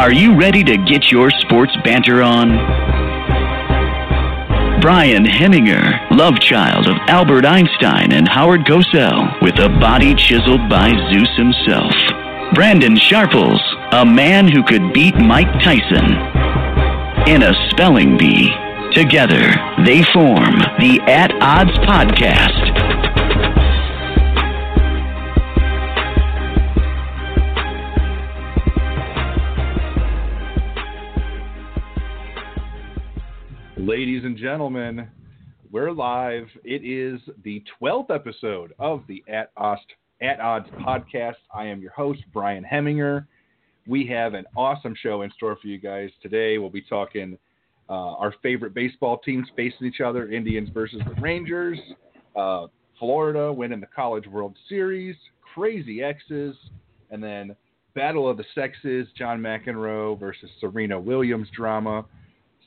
Are you ready to get your sports banter on? Brian Heminger, love child of Albert Einstein and Howard Cosell, with a body chiseled by Zeus himself. Brandon Sharples, a man who could beat Mike Tyson. In a spelling bee, together they form the At Odds Podcast. Gentlemen, we're live. It is the 12th episode of the At, Ost, At Odds podcast. I am your host, Brian Heminger. We have an awesome show in store for you guys today. We'll be talking uh, our favorite baseball teams facing each other Indians versus the Rangers, uh, Florida winning the College World Series, Crazy Exes, and then Battle of the Sexes, John McEnroe versus Serena Williams drama.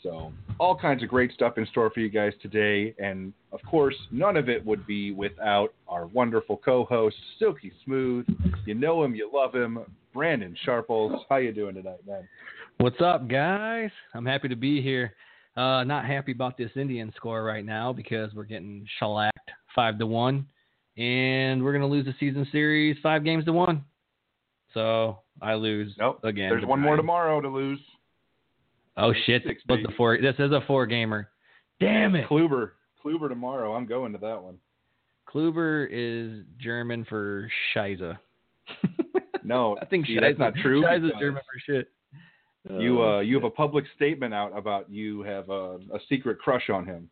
So, all kinds of great stuff in store for you guys today. And of course, none of it would be without our wonderful co host, Silky Smooth. You know him, you love him, Brandon Sharples. How you doing tonight, man? What's up, guys? I'm happy to be here. Uh, not happy about this Indian score right now because we're getting shellacked five to one, and we're gonna lose the season series five games to one. So I lose nope. again. There's one more tomorrow to lose. Oh shit! Six, What's the four? This is a four gamer. Damn it! Kluber. Kluber tomorrow. I'm going to that one. Kluber is German for Scheiße. no, I think see, that's not true. Scheiße is German for shit. You uh, you have a public statement out about you have a, a secret crush on him.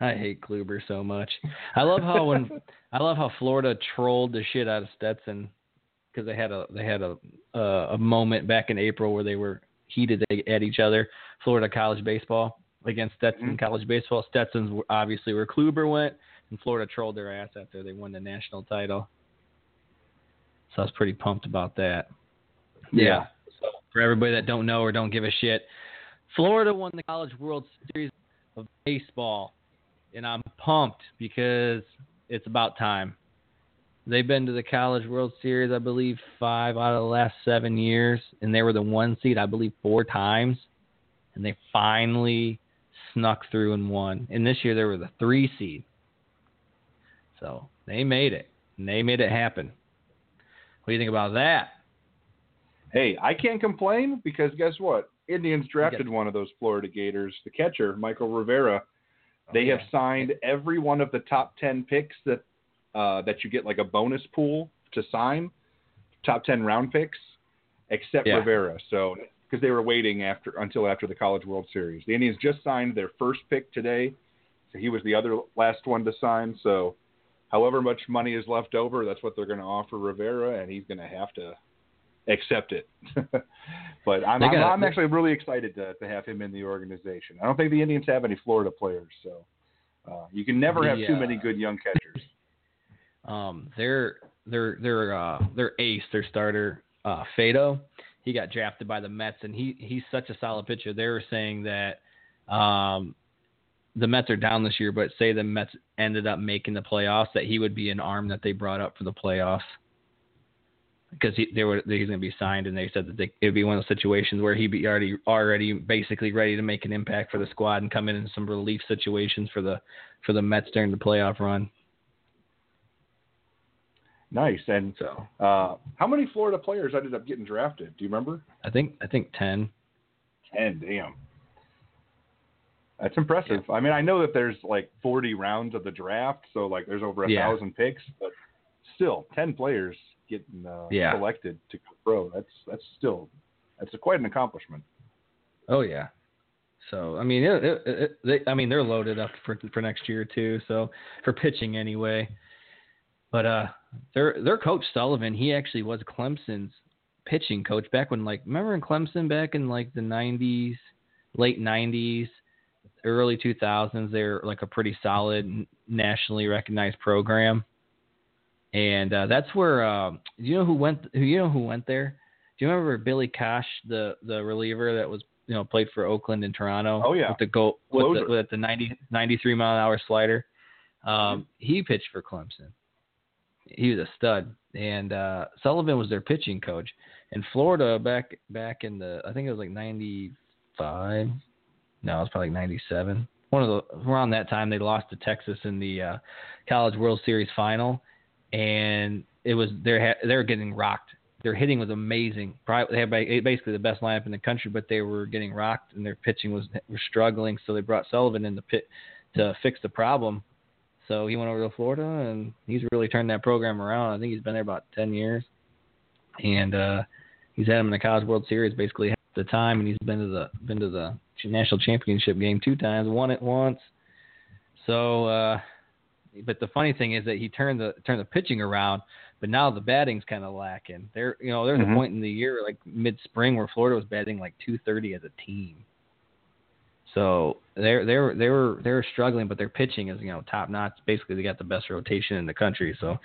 I hate Kluber so much. I love how when I love how Florida trolled the shit out of Stetson because they had a they had a uh, a moment back in April where they were heated at each other. Florida college baseball against Stetson Mm-hmm. college baseball. Stetson's obviously where Kluber went, and Florida trolled their ass after they won the national title. So I was pretty pumped about that. Yeah. So for everybody that don't know or don't give a shit, Florida won the College World Series of baseball, and I'm pumped because it's about time. They've been to the College World Series, I believe, five out of the last seven years, and they were the one seed, I believe, four times, and they finally snuck through and won. And this year they were the three seed, so they made it, and they made it happen. What do you think about that? Hey, I can't complain because guess what? Indians drafted one of those Florida Gators, the catcher, Michael Rivera. Oh, they Oh, yeah. have signed every one of the top ten picks that uh, that you get like a bonus pool to sign, top ten round picks, except Yeah. Rivera. So because they were waiting after until after the College World Series, the Indians just signed their first pick today, so he was the other last one to sign. So however much money is left over, that's what they're going to offer Rivera, and he's going to have to accept it. but I'm, I'm, I'm actually really excited to, to have him in the organization. I don't think the Indians have any Florida players, so uh, you can never have too many good young catchers. Um, their their their uh their ace, their starter, uh, Faedo, he got drafted by the Mets, and he he's such a solid pitcher. They were saying that um, the Mets are down this year, but say the Mets ended up making the playoffs, that he would be an arm that they brought up for the playoffs because he, they were he's going to be signed, and they said that they, it would be one of those situations where he'd be already already basically ready to make an impact for the squad and come in in some relief situations for the for the Mets during the playoff run. Nice. And So uh, how many Florida players ended up getting drafted? Do you remember? I think I think ten. Ten. Damn. That's impressive. I mean, I know that there's like 40 rounds of the draft, so like there's over a Yeah. thousand picks, but still, 10 players getting uh, Yeah. selected to go pro. That's that's still that's quite an accomplishment. Oh yeah. So I mean, it, it, it, they, I mean, they're loaded up for for next year too. So for pitching anyway. But uh, their their coach Sullivan, he actually was Clemson's pitching coach back when like remember in Clemson back in like the '90s, late '90s, early 2000s. They're like a pretty solid nationally recognized program. And uh, that's where um, you know who went. Who you know who went there? Do you remember Billy Koch, the the reliever that was you know played for Oakland and Toronto? Oh, yeah. with the goal with Closer. the, with the 90, 93 mile an hour slider. Um, he pitched for Clemson. He was a stud. And uh, Sullivan was their pitching coach. In Florida, back back in the I think it was like '95. No, it was probably like '97. One of the around that time they lost to Texas in the uh, College World Series final, and it was they're they're getting rocked. Their hitting was amazing. Probably they had basically the best lineup in the country, but they were getting rocked and their pitching was were struggling. So they brought Sullivan in the pit to fix the problem. So he went over to Florida and he's really turned that program around. I think he's been there about ten years, and uh, he's had him in the College World Series basically half the time, and he's been to the been to the national championship game two times, won it once. So, uh, but the funny thing is that he turned the turned the pitching around, but now the batting's kind of lacking. There, you know, there's mm-hmm. a point in the year like mid spring where Florida was batting like 230 as a team. So they're they're they were they were struggling, but their pitching is you know top notch. Basically, they got the best rotation in the country. So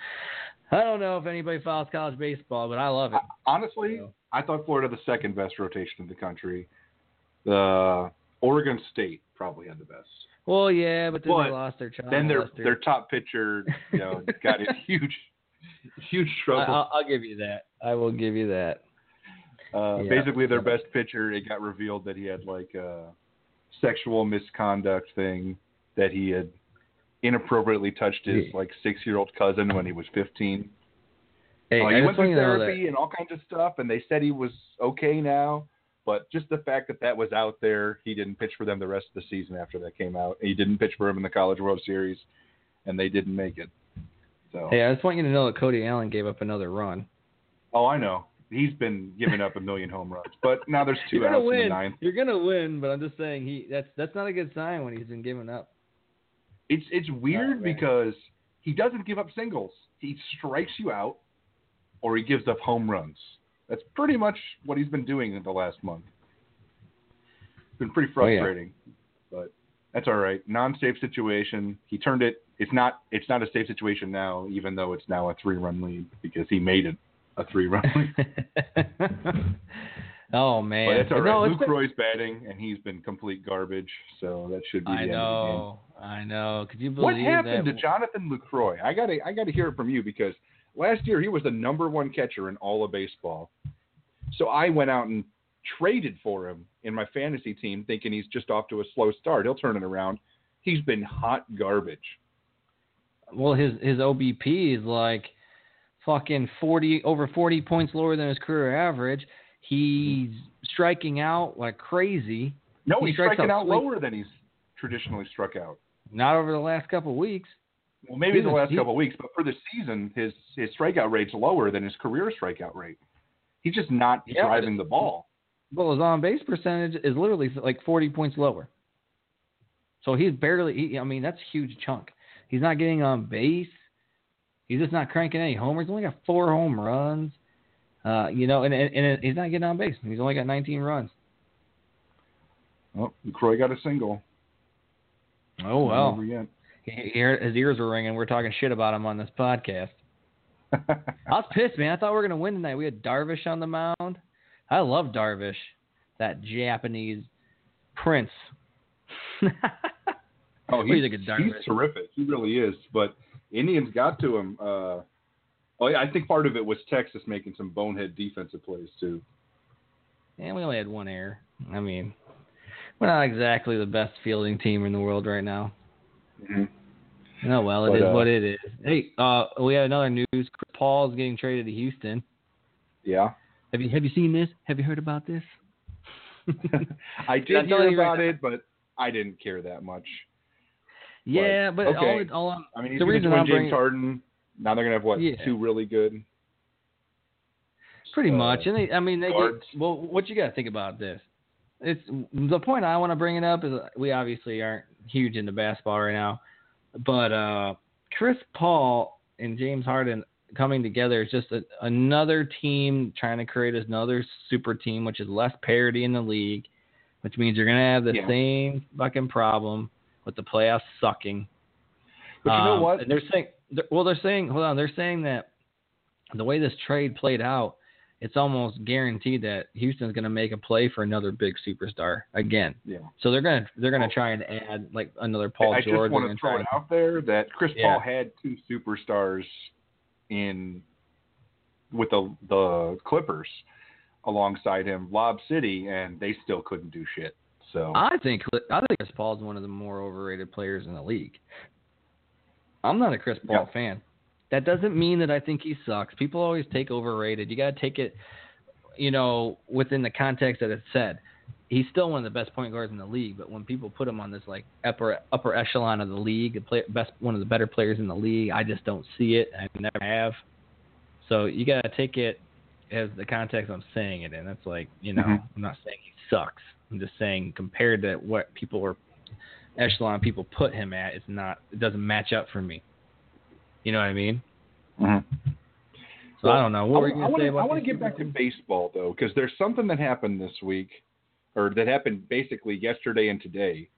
I don't know if anybody follows college baseball, but I love it. Honestly, so. I thought Florida the second best rotation in the country. The Oregon State probably had the best. Well, yeah, but then but they lost their child. Then their their top pitcher, you know, got in huge, huge trouble. I'll, I'll, give you that. I will give you that. Uh, yeah. Basically, their best pitcher. It got revealed that he had like a sexual misconduct thing that he had inappropriately touched his like six year old cousin when he was fifteen. Hey, he went through therapy and all kinds of stuff, and they said he was okay now. But just the fact that that was out there, he didn't pitch for them the rest of the season after that came out. He didn't pitch for them in the College World Series, and they didn't make it. So. Hey, I just want you to know that Cody Allen gave up another run. Oh, I know. He's been giving up a million home runs, but now there's 2 outs win. in the ninth. You're gonna win, but I'm just saying he that's that's not a good sign when he's been giving up. It's it's weird because he doesn't give up singles. He strikes you out, or he gives up home runs. That's pretty much what he's been doing in the last month. It's been pretty frustrating, oh, yeah. but that's all right. Non-safe situation. He turned it. It's not. It's not a safe situation now, even though it's now a three-run lead because he made it a three-run lead. oh man! But it's all right. No, Luke been... Roy's batting, and he's been complete garbage. So that should be. I know. I know. Could you believe what happened that... to Jonathan Lucroy? I got to. I got to hear it from you because last year he was the number one catcher in all of baseball. So I went out and traded for him in my fantasy team, thinking he's just off to a slow start. He'll turn it around. He's been hot garbage. Well, his his OBP is like fucking forty over forty points lower than his career average. He's striking out like crazy. No, he he's striking out, out lower than he's traditionally struck out. Not over the last couple of weeks. Well, maybe the last he, couple of weeks, but for the season, his his strikeout rate's lower than his career strikeout rate. He's just not yeah, driving the ball. Well, his on base percentage is literally like 40 points lower. So he's barely. He, I mean, that's a huge chunk. He's not getting on base. He's just not cranking any homers. He's only got four home runs. Uh, you know, and, and, and he's not getting on base. He's only got 19 runs. Oh, Croy got a single. Oh well. His ears were ringing. We're talking shit about him on this podcast. I was pissed, man. I thought we were gonna win tonight. We had Darvish on the mound. I love Darvish, that Japanese prince. oh, he's, a good. he's terrific. He really is. But Indians got to him. Uh, oh, yeah, I think part of it was Texas making some bonehead defensive plays too. And we only had one error. I mean, we're not exactly the best fielding team in the world right now. Mm-hmm. Oh well, it but, is uh, what it is. Hey, uh, we have another news. Chris Paul's getting traded to Houston. Yeah. Have you have you seen this? Have you heard about this? I did hear about right it, but I didn't care that much. Yeah, but, but okay. all, all I mean, he's the reason James bringing, Harden. Now they're gonna have what yeah. two really good. Pretty uh, much, and they, I mean, they get, well. What you got to think about this? It's the point I want to bring it up is we obviously aren't huge into basketball right now, but uh, Chris Paul and James Harden coming together. is just a, another team trying to create another super team, which is less parity in the league, which means you're going to have the yeah. same fucking problem with the playoffs sucking. But you know um, what? They're saying, they're, well, they're saying, hold on, they're saying that the way this trade played out, it's almost guaranteed that Houston's going to make a play for another big superstar again. Yeah. So they're going to they're going to try and add like another Paul I George. I just want to throw it out there that Chris yeah. Paul had two superstars in with the the Clippers alongside him, Lob City, and they still couldn't do shit. So I think I think Chris Paul is one of the more overrated players in the league. I'm not a Chris Paul Yeah. fan. That doesn't mean that I think he sucks. People always take overrated. You got to take it, you know, within the context that it's said. He's still one of the best point guards in the league, but when people put him on this like upper upper echelon of the league, the play, best one of the better players in the league, I just don't see it. I never have. So you got to take it as the context I'm saying it in. That's like, you know, Mhm. I'm not saying he sucks. I'm just saying compared to what people were echelon people put him at, it's not it doesn't match up for me. You know what I mean? Mhm. So I don't know. What were you I gonna want say to about I want to get back to baseball though, because there's something that happened this week, or that happened basically yesterday and today,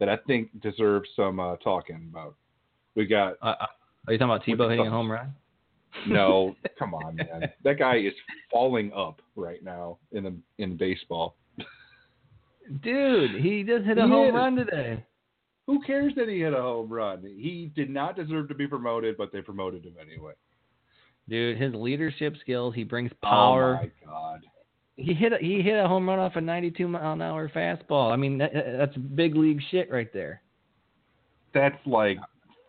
that I think deserves some uh, talking about. We got Uh, uh, are you talking about With Tebow hitting a home run? no, come on, man. That guy is falling up right now in the in baseball. Dude, he just hit a He home run today. Who cares that he hit a home run? He did not deserve to be promoted, but they promoted him anyway. Dude, his leadership skills, he brings oh power. Oh my god. he hit a, he hit a home run off a 92 mile an hour fastball. I mean, that, that's big league shit right there. That's like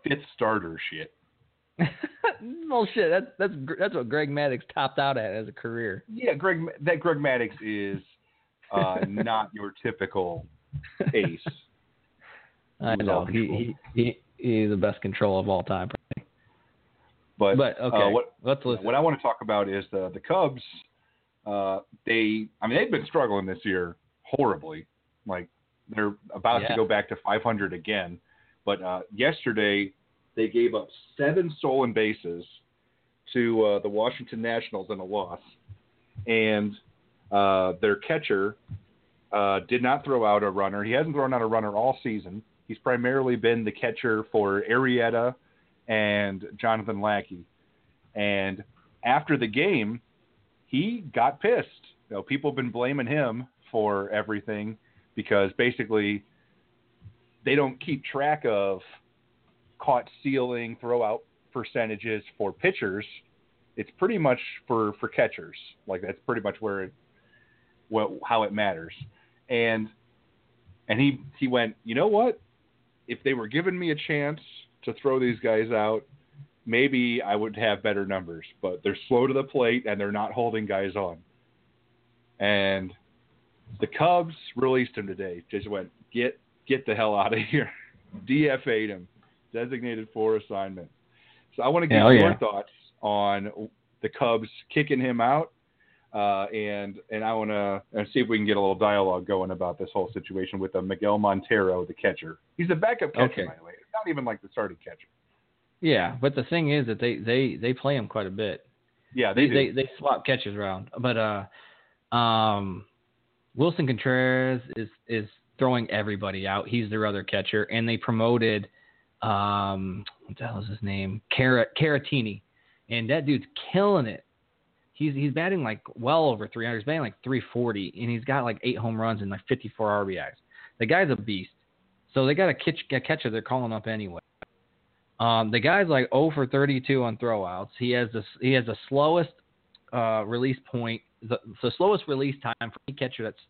fifth starter shit. Bullshit. That's that's that's what Greg Maddux topped out at as a career. Yeah, Greg. That Greg Maddux is uh, not your typical ace. I know he, he he he's the best control of all time. But, But okay, uh, what let's listen. what I want to talk about is the the Cubs. Uh, they, I mean, they've been struggling this year horribly. Like they're about Yeah. to go back to 500 again. But uh, yesterday they gave up seven stolen bases to uh, the Washington Nationals in a loss, and uh, their catcher uh, did not throw out a runner. He hasn't thrown out a runner all season. He's primarily been the catcher for Arrieta and Jonathan Lackey. And after the game, he got pissed. You know, people have been blaming him for everything because basically they don't keep track of caught stealing, throw out percentages for pitchers. It's pretty much for for catchers. Like that's pretty much where it what how it matters. And and he he went, "You know what? If they were giving me a chance to throw these guys out, maybe I would have better numbers, but they're slow to the plate and they're not holding guys on." And the Cubs released him today. Just went, "Get get the hell out of here." DFA'd him, designated for assignment. So I want to get Hell your yeah. thoughts on the Cubs kicking him out, uh, and and I want to see if we can get a little dialogue going about this whole situation with uh, Miguel Montero, the catcher. He's a backup catcher, Okay. by the way. It's not even like the starting catcher. Yeah, but the thing is that they they they play him quite a bit. Yeah, they, They do. they, they swap catches around, but uh, um, Willson Contreras is is throwing everybody out. He's their other catcher, and they promoted um, what the hell is his name? Car- Caratini, and that dude's killing it. He's he's batting like well over 300. He's batting like 340, and he's got like eight home runs and like 54 RBIs. The guy's a beast. So they got a catch a catcher they're calling up anyway. Um, the guy's like 0 for 32 on throwouts. He has the he has the slowest uh, release point, the, the slowest release time for any catcher that's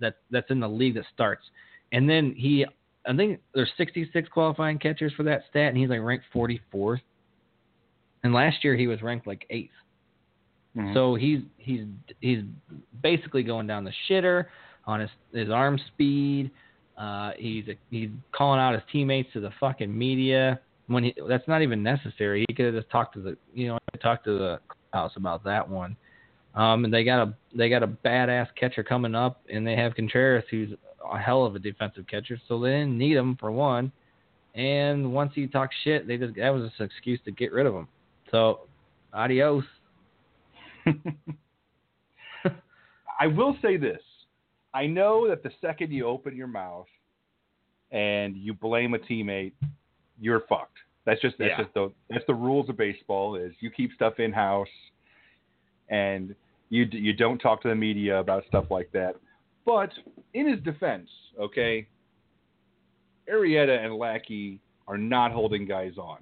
that that's in the league that starts. And then he, I think there's 66 qualifying catchers for that stat, and he's like ranked 44th. And last year he was ranked like eighth. Mhm. So he's he's he's basically going down the shitter on his his arm speed. Uh, he's he's calling out his teammates to the fucking media when he that's not even necessary. He could have just talked to the you know talked to the house about that one. Um, and they got a they got a badass catcher coming up, and they have Contreras, who's a hell of a defensive catcher. So they didn't need him for one. And once he talks shit, they just that was just an excuse to get rid of him. So adios. I will say this. I know that the second you open your mouth and you blame a teammate, you're fucked. That's just that's Yeah. just the that's the rules of baseball is you keep stuff in house and you you don't talk to the media about stuff like that. But in his defense, okay, Arrieta and Lackey are not holding guys on.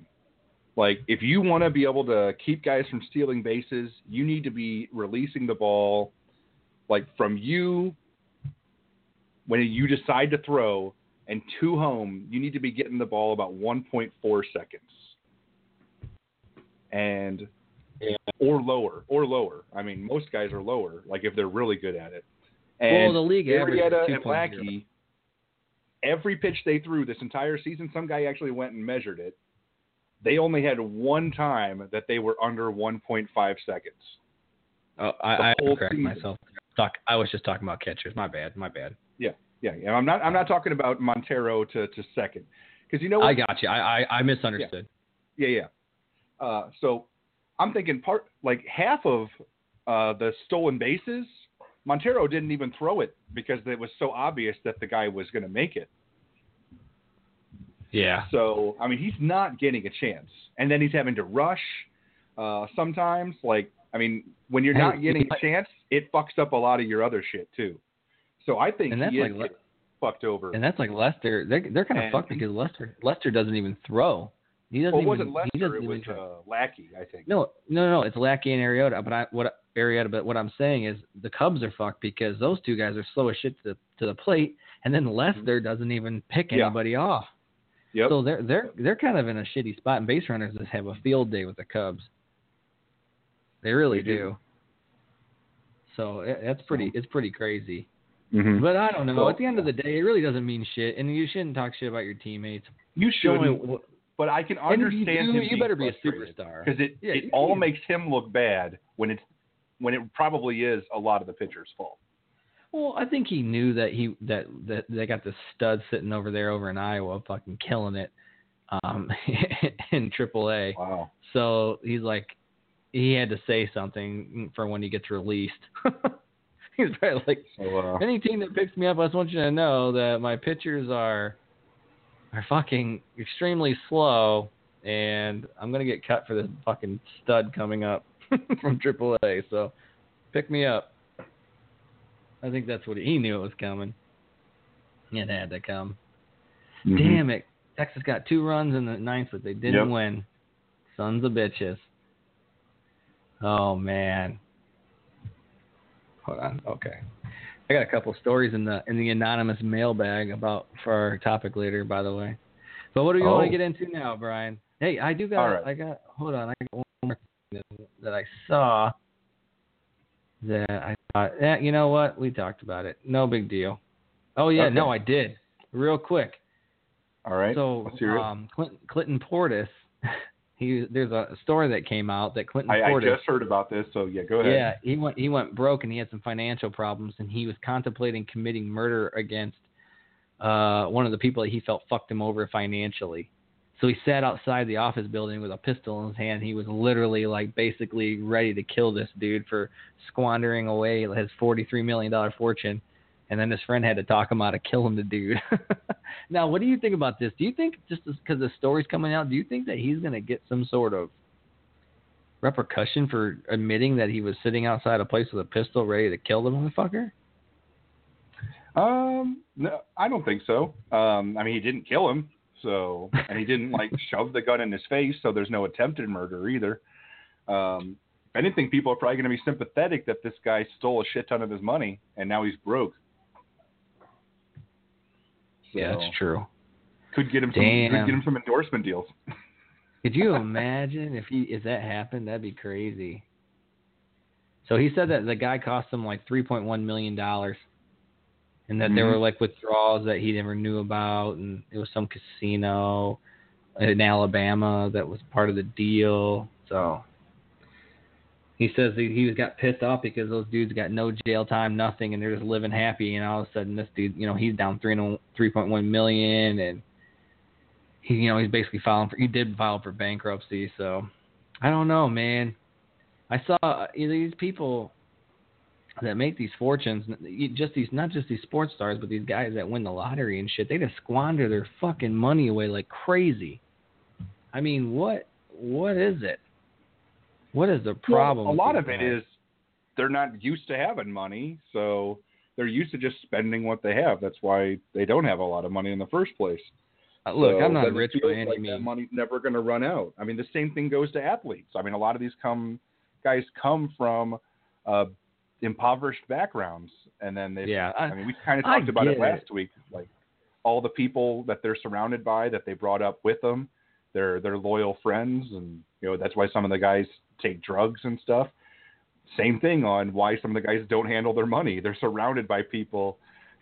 Like if you want to be able to keep guys from stealing bases, you need to be releasing the ball like from you when you decide to throw and to home, you need to be getting the ball about 1.4 seconds. And Yeah. or lower, or lower. I mean, most guys are lower, like if they're really good at it. And well, the league average Arrieta and 2.0. Lackey, every pitch they threw this entire season, some guy actually went and measured it. They only had one time that they were under 1.5 seconds. Oh, I, I have to whole correct season. myself. Talk. I was just talking about catchers. My bad. My bad. Yeah, yeah. And I'm not. I'm not talking about Montero to, to second, because you know what? I got you. I I, I misunderstood. Yeah, yeah. Uh, so I'm thinking part like half of uh, the stolen bases, Montero didn't even throw it because it was so obvious that the guy was going to make it. Yeah. So I mean, he's not getting a chance, and then he's having to rush. Uh, sometimes, like I mean, when you're not getting a chance, it fucks up a lot of your other shit too. So I think And that's he is like fucked over. And that's like Lester. They're they're kind of fucked because Lester Lester doesn't even throw. He doesn't well, it even. wasn't he Lester; doesn't it was even uh, Lackey, I think. No, no, no. It's Lackey and Arrieta. But I what Arrieta. But what I'm saying is the Cubs are fucked because those two guys are slow as shit to the to the plate, and then Lester doesn't even pick Yeah. anybody off. Yep. So they're they're they're kind of in a shitty spot. And base runners just have a field day with the Cubs. They really They do. do. So it, that's pretty. It's pretty crazy. Mhm. But I don't know. Well- At the end of the day, it really doesn't mean shit, and you shouldn't talk shit about your teammates. You shouldn't, but I can and you understand do- him. You, better be a superstar. because it Yeah, it all can. makes him look bad when it's when it probably is a lot of the pitcher's fault. Well, I think he knew that he that that they got this stud sitting over there over in Iowa, fucking killing it, um, in AAA. Wow. So he's like, he had to say something for when he gets released. he's probably like, So uh, any team that picks me up, I just want you to know that my pitchers are are fucking extremely slow, and I'm gonna get cut for this fucking stud coming up from AAA. So pick me up. I think that's what he, knew it was coming. It had to come. mhm. Damn it! Texas got two runs in the ninth, but they didn't Yep. win. Sons of bitches. Oh man. Hold on. Okay. I got a couple stories in the in the anonymous mailbag about for our topic later, by the way. But what do you want Oh. to get into now, Brian? Hey, I do got. Right. I got. Hold on. I got one more that I saw. That I thought. Yeah, you know what? We talked about it. No big deal. Oh yeah, Okay. no, I did. Real quick. All right. So um, Clinton, Clinton Portis, he there's a story that came out that Clinton I, I Portis. just heard about this, so yeah, go ahead. Yeah, he went he went broke and he had some financial problems and he was contemplating committing murder against uh one of the people that he felt fucked him over financially. So he sat outside the office building with a pistol in his hand. He was literally like basically ready to kill this dude for squandering away his forty three million dollar fortune. And then his friend had to talk him out of killing the dude. now, what do you think about this? Do you think just because the story's coming out, do you think that he's going to get some sort of repercussion for admitting that he was sitting outside a place with a pistol ready to kill the motherfucker? Um, no, I don't think so. Um, I mean, he didn't kill him, so and he didn't like shove the gun in his face, so there's no attempted murder either. Um, if anything, people are probably going to be sympathetic that this guy stole a shit ton of his money and now he's broke. Yeah, that's true. Could get him some, Damn. could get him some endorsement deals. Could you imagine if he if that happened? That'd be crazy. So he said that the guy cost him like three point one million dollars, and that there Mhm. were like withdrawals that he never knew about, and it was some casino in Alabama that was part of the deal. So he says he, he was got pissed off because those dudes got no jail time, nothing, and they're just living happy. And all of a sudden, this dude, you know, he's down three three point one million, and he, you know, he's basically filing for. He did file for bankruptcy, so I don't know, man. I saw uh, these people that make these fortunes, just these, not just these sports stars, but these guys that win the lottery and shit. They just squander their fucking money away like crazy. I mean, what, what is it? What is the problem? Well, a lot of it is they're not used to having money, so they're used to just spending what they have. That's why they don't have a lot of money in the first place. Uh, Look, So I'm not rich by any like That means. money's never going to run out. I mean, the same thing goes to athletes. I mean, a lot of these come guys come from uh, impoverished backgrounds, and then they. Yeah, I, I- mean, we kind of I talked about it last week. Like all the people that they're surrounded by, that they brought up with them, they're they're loyal friends, and you know that's why some of the guys take drugs and stuff. Same thing on why some of the guys don't handle their money. They're surrounded by people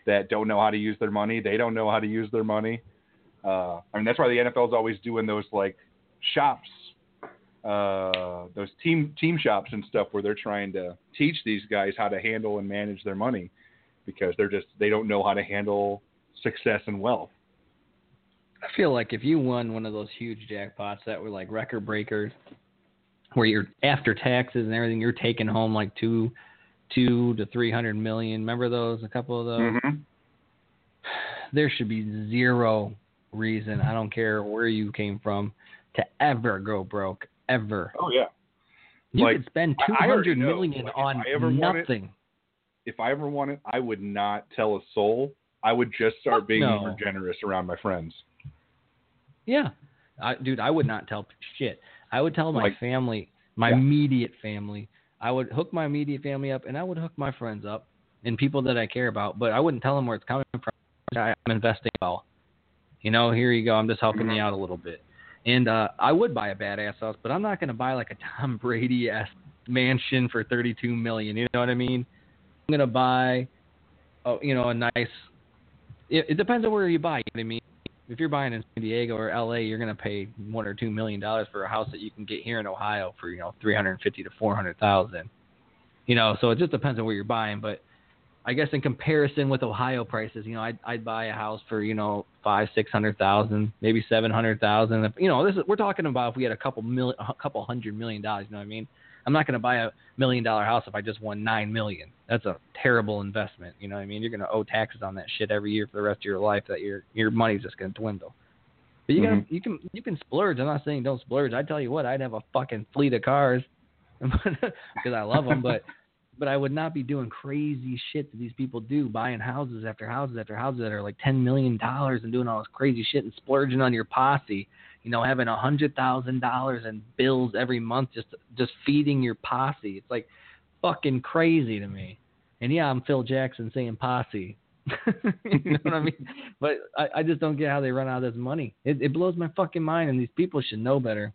that don't know how to use their money. They don't know how to use their money. Uh, I mean, that's why the NFL is always doing those like shops, uh, those team team shops and stuff, where they're trying to teach these guys how to handle and manage their money, because they're just they don't know how to handle success and wealth. I feel like if you won one of those huge jackpots that were like record breakers, where you're after taxes and everything, you're taking home like two, two to three hundred million. Remember those? A couple of those. Mm-hmm. There should be zero reason. I don't care where you came from to ever go broke. Ever. Oh yeah. You Like, could spend two hundred million like, on I ever want it- nothing. If I ever it, I would not tell a soul. I would just start Fuck being no. more generous around my friends. Yeah, I, dude, I would not tell shit. I would tell my Like- family, my Yeah. immediate family. I would hook my immediate family up, and I would hook my friends up and people that I care about. But I wouldn't tell them where it's coming from. I, I'm investing well. You know, here you go. I'm just helping you mm-hmm. out a little bit. And uh, I would buy a badass house, but I'm not going to buy like a Tom Brady ass mansion for 32 million. You know what I mean? I'm going to buy, oh, you know, a nice. It, it depends on where you buy. You know what I mean? if you're buying in San Diego or LA, you're going to pay one or two million dollars for a house that you can get here in Ohio for you know three hundred fifty to four hundred thousand. You know, so it just depends on where you're buying. But I guess in comparison with Ohio prices, you know, I'd I'd buy a house for you know five six hundred thousand, maybe seven hundred thousand. You know, this is we're talking about if we had a couple million, a couple hundred million dollars. You know what I mean? I'm not going to buy a million dollar house if I just won nine million. That's a terrible investment. You know what I mean? You're going to owe taxes on that shit every year for the rest of your life. That your your money's just going to dwindle. But you Mhm. can you can you can splurge. I'm not saying don't splurge. I tell you what, I'd have a fucking fleet of cars because I love them. But but I would not be doing crazy shit that these people do, buying houses after houses after houses that are like ten million dollars and doing all this crazy shit and splurging on your posse. You know, having a hundred thousand dollars in bills every month just just feeding your posse. It's like fucking crazy to me. And yeah, I'm Phil Jackson saying posse. you know what I mean? But I, I just don't get how they run out of this money. It, it blows my fucking mind, and these people should know better.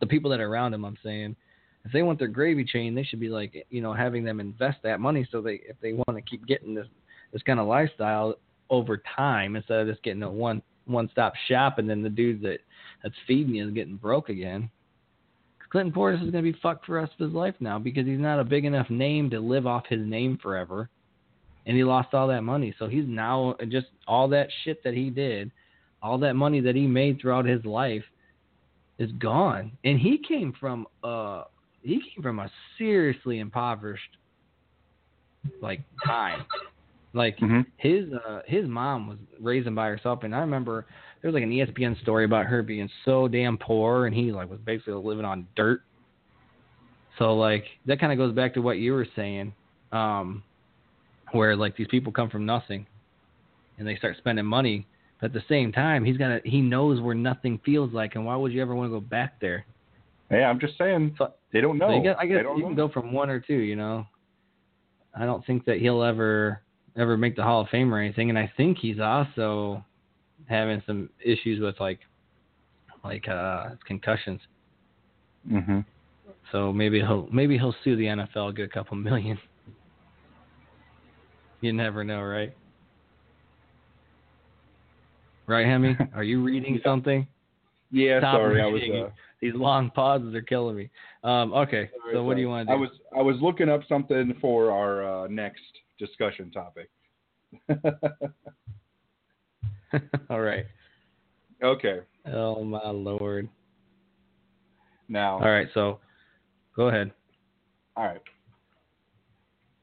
The people that are around them, I'm saying, if they want their gravy chain, they should be like, you know, having them invest that money so they, if they want to keep getting this this kind of lifestyle over time, instead of just getting a one one stop shop, and then the dude that that's feeding you is getting broke again. Clinton Portis is going to be fucked for the rest of his life now because he's not a big enough name to live off his name forever. And he lost all that money. So he's now just all that shit that he did, all that money that he made throughout his life is gone. And he came from uh he came from a seriously impoverished like time. Like Mhm. his uh his mom was raised by herself and I remember there was like an ESPN story about her being so damn poor and he like was basically living on dirt. So like that kind of goes back to what you were saying, um, where like these people come from nothing, and they start spending money. But at the same time, he's got he knows where nothing feels like, and why would you ever want to go back there? Hey, I'm just saying So, they don't know. you get, I guess you can go from one or two. You know, I don't think that he'll ever ever make the Hall of Fame or anything, and I think he's also having some issues with like like uh concussions. Mm-hmm. So maybe he'll maybe he'll sue the NFL, get a couple million. You never know, right? Right, Hemi? Are you reading something? Yeah, Stop sorry, I was. Uh, These long pauses are killing me. Um, okay, sorry, so what do you want to do? I was I was looking up something for our uh, next discussion topic. All right. okay, Oh my lord. now All right, so go ahead. All right.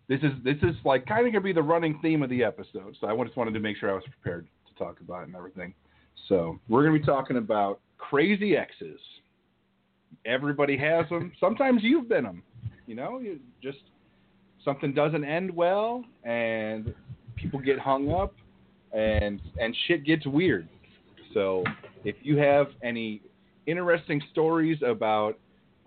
This is this is like kind of gonna be the running theme of the episode, so I just wanted to make sure I was prepared to talk about it and everything. So we're gonna be talking about crazy exes. Everybody has them. Sometimes you've been them. You know, you just something doesn't end well, and people get hung up, and and shit gets weird. So if you have any interesting stories about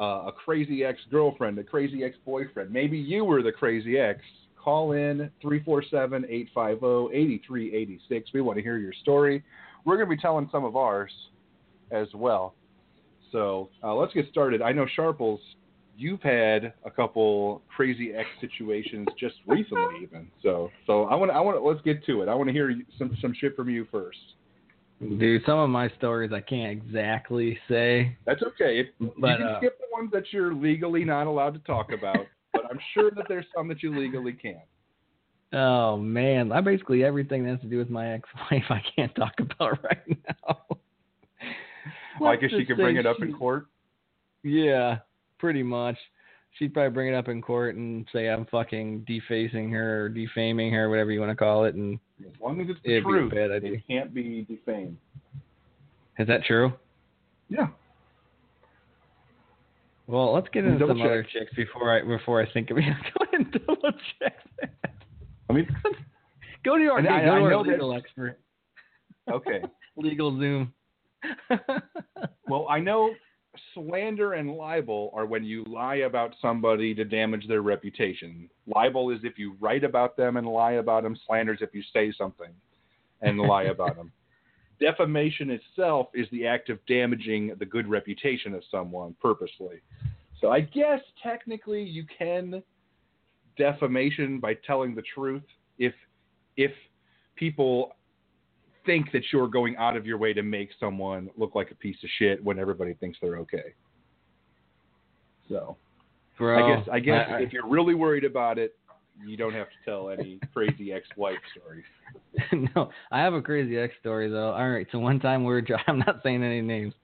uh, a crazy ex girlfriend, a crazy ex boyfriend, maybe you were the crazy ex, call in 347 850 8386. We want to hear your story. We're going to be telling some of ours as well. So uh, let's get started. I know Sharples, you've had a couple crazy ex situations just recently, even. So so I want I want let's get to it. I want to hear some some shit from you first. Dude, some of my stories I can't exactly say. That's okay. If, But, you can uh, skip the ones that you're legally not allowed to talk about, but I'm sure that there's some that you legally can. Oh man, I basically everything that has to do with my ex-wife I can't talk about right now. Well, I guess she could bring it up she- in court. Yeah, pretty much. She'd probably bring it up in court and say I'm fucking defacing her or defaming her, whatever you want to call it. And As long as it's the It'd be a truth, it can't be defamed. is that true? Yeah. Well, let's get into double some other check. chicks before I before I think of it. Go ahead and double check that. I mean, Go to our, And I- go I to our know that- legal expert. okay. Legal Zoom. Well, I know slander and libel are when you lie about somebody to damage their reputation. Libel is if you write about them and lie about them. Slander is if you say something and lie about them. Defamation itself is the act of damaging the good reputation of someone purposely. So I guess technically you can defamation by telling the truth if if people think that you're going out of your way to make someone look like a piece of shit when everybody thinks they're okay. So Bro, I guess I guess I- if you're really worried about it, you don't have to tell any crazy ex-wife stories. no, I have a crazy ex story though. All right, so one time we were dri- I'm not saying any names,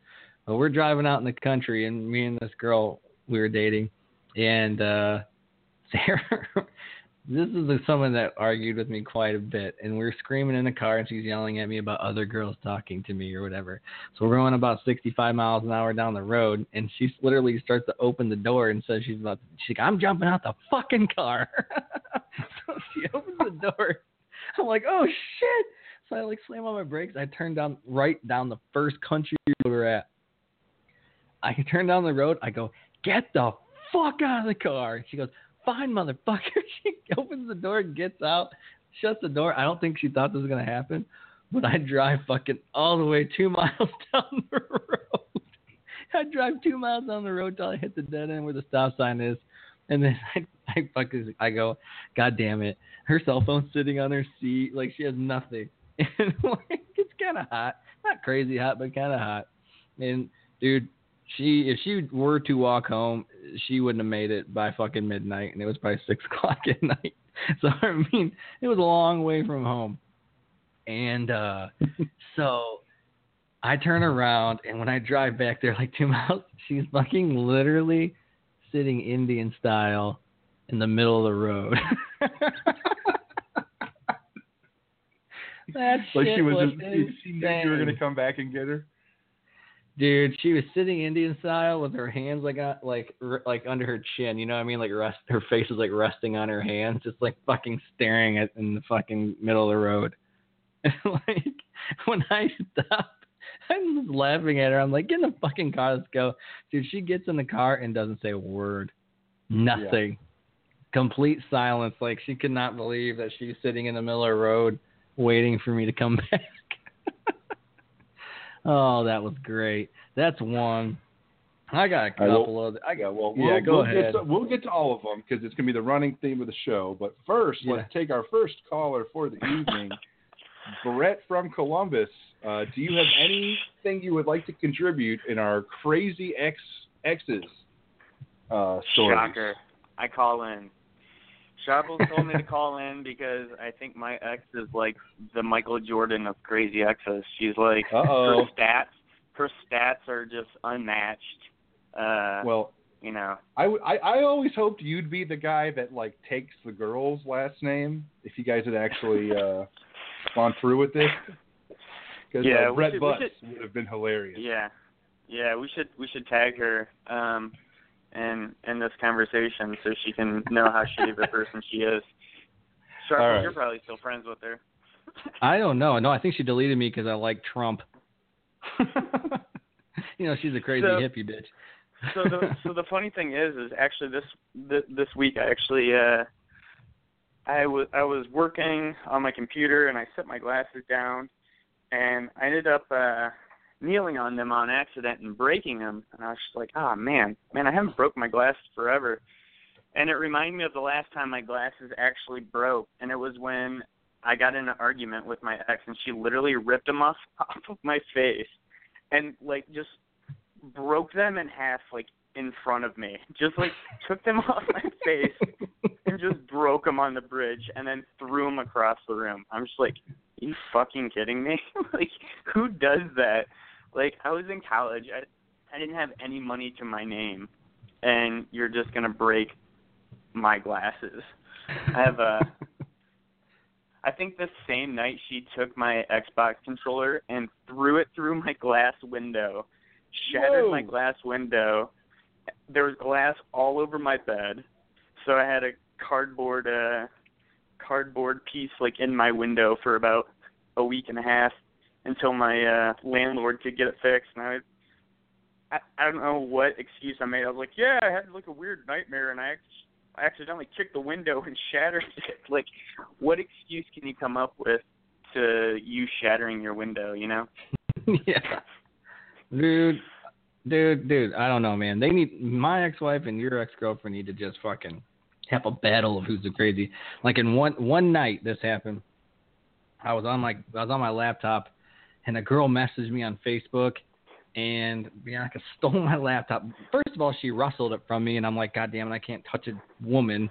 but we're driving out in the country, and me and this girl we were dating, and uh Sarah, this is someone that argued with me quite a bit, and we are screaming in the car, and she's yelling at me about other girls talking to me or whatever. So we're going about 65 miles an hour down the road, and she literally starts to open the door and says she's about. To, she's like, "I'm jumping out the fucking car." so she opens the door. I'm like, "Oh shit!" So I like slam on my brakes. I turn down right down the first country road we're at. I turn down the road. I go, "Get the fuck out of the car!" She goes, "Fine, motherfucker." She opens the door, gets out, shuts the door. I don't think she thought this was gonna happen, but I drive fucking all the way two miles down the road. I drive two miles down the road till I hit the dead end where the stop sign is, and then I, I fucking I go, God damn it! Her cell phone's sitting on her seat, like she has nothing, and like it's kind of hot, not crazy hot, but kind of hot. And dude, she if she were to walk home, she wouldn't have made it by fucking midnight, and it was probably six o'clock at night. So I mean, it was a long way from home, and uh so I turn around, and when I drive back there like two miles, she's fucking literally sitting Indian style in the middle of the road. that Like she was, just she knew you were gonna come back and get her. Dude, she was sitting Indian style with her hands like uh, like r- like under her chin. You know what I mean? Like rest, her face was like resting on her hands, just like fucking staring at in the fucking middle of the road. like when I stopped, I'm just laughing at her. I'm like, get in the fucking car, let's go. Dude, she gets in the car and doesn't say a word, nothing, complete silence. Like she could not believe that she was sitting in the middle of the road waiting for me to come back. Oh, that was great. That's one. I got a I will- couple of. I Yeah, got. well, Yeah, we'll, go we'll ahead. Get to, we'll get to all of them because it's going to be the running theme of the show. But first, let's take our first caller for the evening. Brett from Columbus. Uh, do you have anything you would like to contribute in our crazy ex exes uh, stories? Shocker. I call in. Sharples told me to call in because I think my ex is like the Michael Jordan of crazy exes. She's like Uh-oh. her stats her stats are just unmatched. Uh Well, you know. I, w- I, I always hoped you'd be the guy that like takes the girl's last name. If you guys had actually uh, gone through with this, because Yeah, uh, we Brett should- Butts should- would have been hilarious. Yeah. Yeah, we should we should tag her um in in this conversation so she can know how shitty of a person she is. All right. you're probably still friends with her. I don't know. No, I think she deleted me because I like Trump. you know, she's a crazy So- hippie bitch. so the so the funny thing is is actually this th- this week I actually uh I was I was working on my computer and I set my glasses down and I ended up uh kneeling on them on accident and breaking them and I was just like, "Oh man, man, I haven't broke my glasses forever." And it reminded me of the last time my glasses actually broke and it was when I got in an argument with my ex and she literally ripped them off off of my face and like just broke them in half like in front of me. Just like took them off my face and just broke them on the bridge and then threw them across the room. I'm just like, you fucking kidding me? like, who does that? Like, I was in college. I I didn't have any money to my name, and you're just gonna break my glasses. I have a. I think the same night she took my Xbox controller and threw it through my glass window, shattered my glass window. There was glass all over my bed, so I had a cardboard uh cardboard piece like in my window for about a week and a half until my uh landlord could get it fixed. And I I, I don't know what excuse I made. I was like, yeah, I had like a weird nightmare and I ac- I accidentally kicked the window and shattered it. Like, what excuse can you come up with to you shattering your window? You know? yeah. Dude, dude, dude, I don't know, man. They need my ex-wife and your ex-girlfriend need to just fucking have a battle of who's the crazy. Like in one one night, this happened. I was on my I was on my laptop, and a girl messaged me on Facebook, and Bianca stole my laptop. First of all, she rustled it from me, and I'm like, God damn it, I can't touch a woman.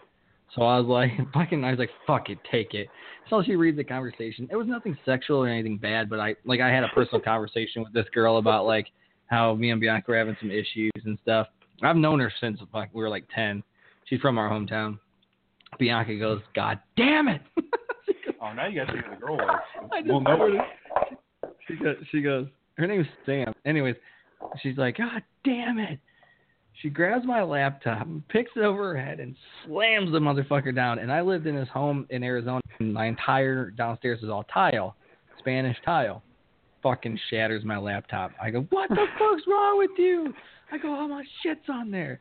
So I was like, fucking, I was like, fuck it, take it. So she reads the conversation. It was nothing sexual or anything bad, but I like I had a personal conversation with this girl about like how me and Bianca were having some issues and stuff. I've known her since like we were like ten. She's from our hometown. Bianca goes, God damn it. Oh, now you got to see the girl just We'll know heard it. it. She goes, she goes, her name's Sam. Anyways, she's like, God damn it. She grabs my laptop, picks it over her head, and slams the motherfucker down. And I lived in this home in Arizona, and my entire downstairs is all tile, Spanish tile. Fucking shatters my laptop. I go, What the fuck's wrong with you? I go, All my shit's on there.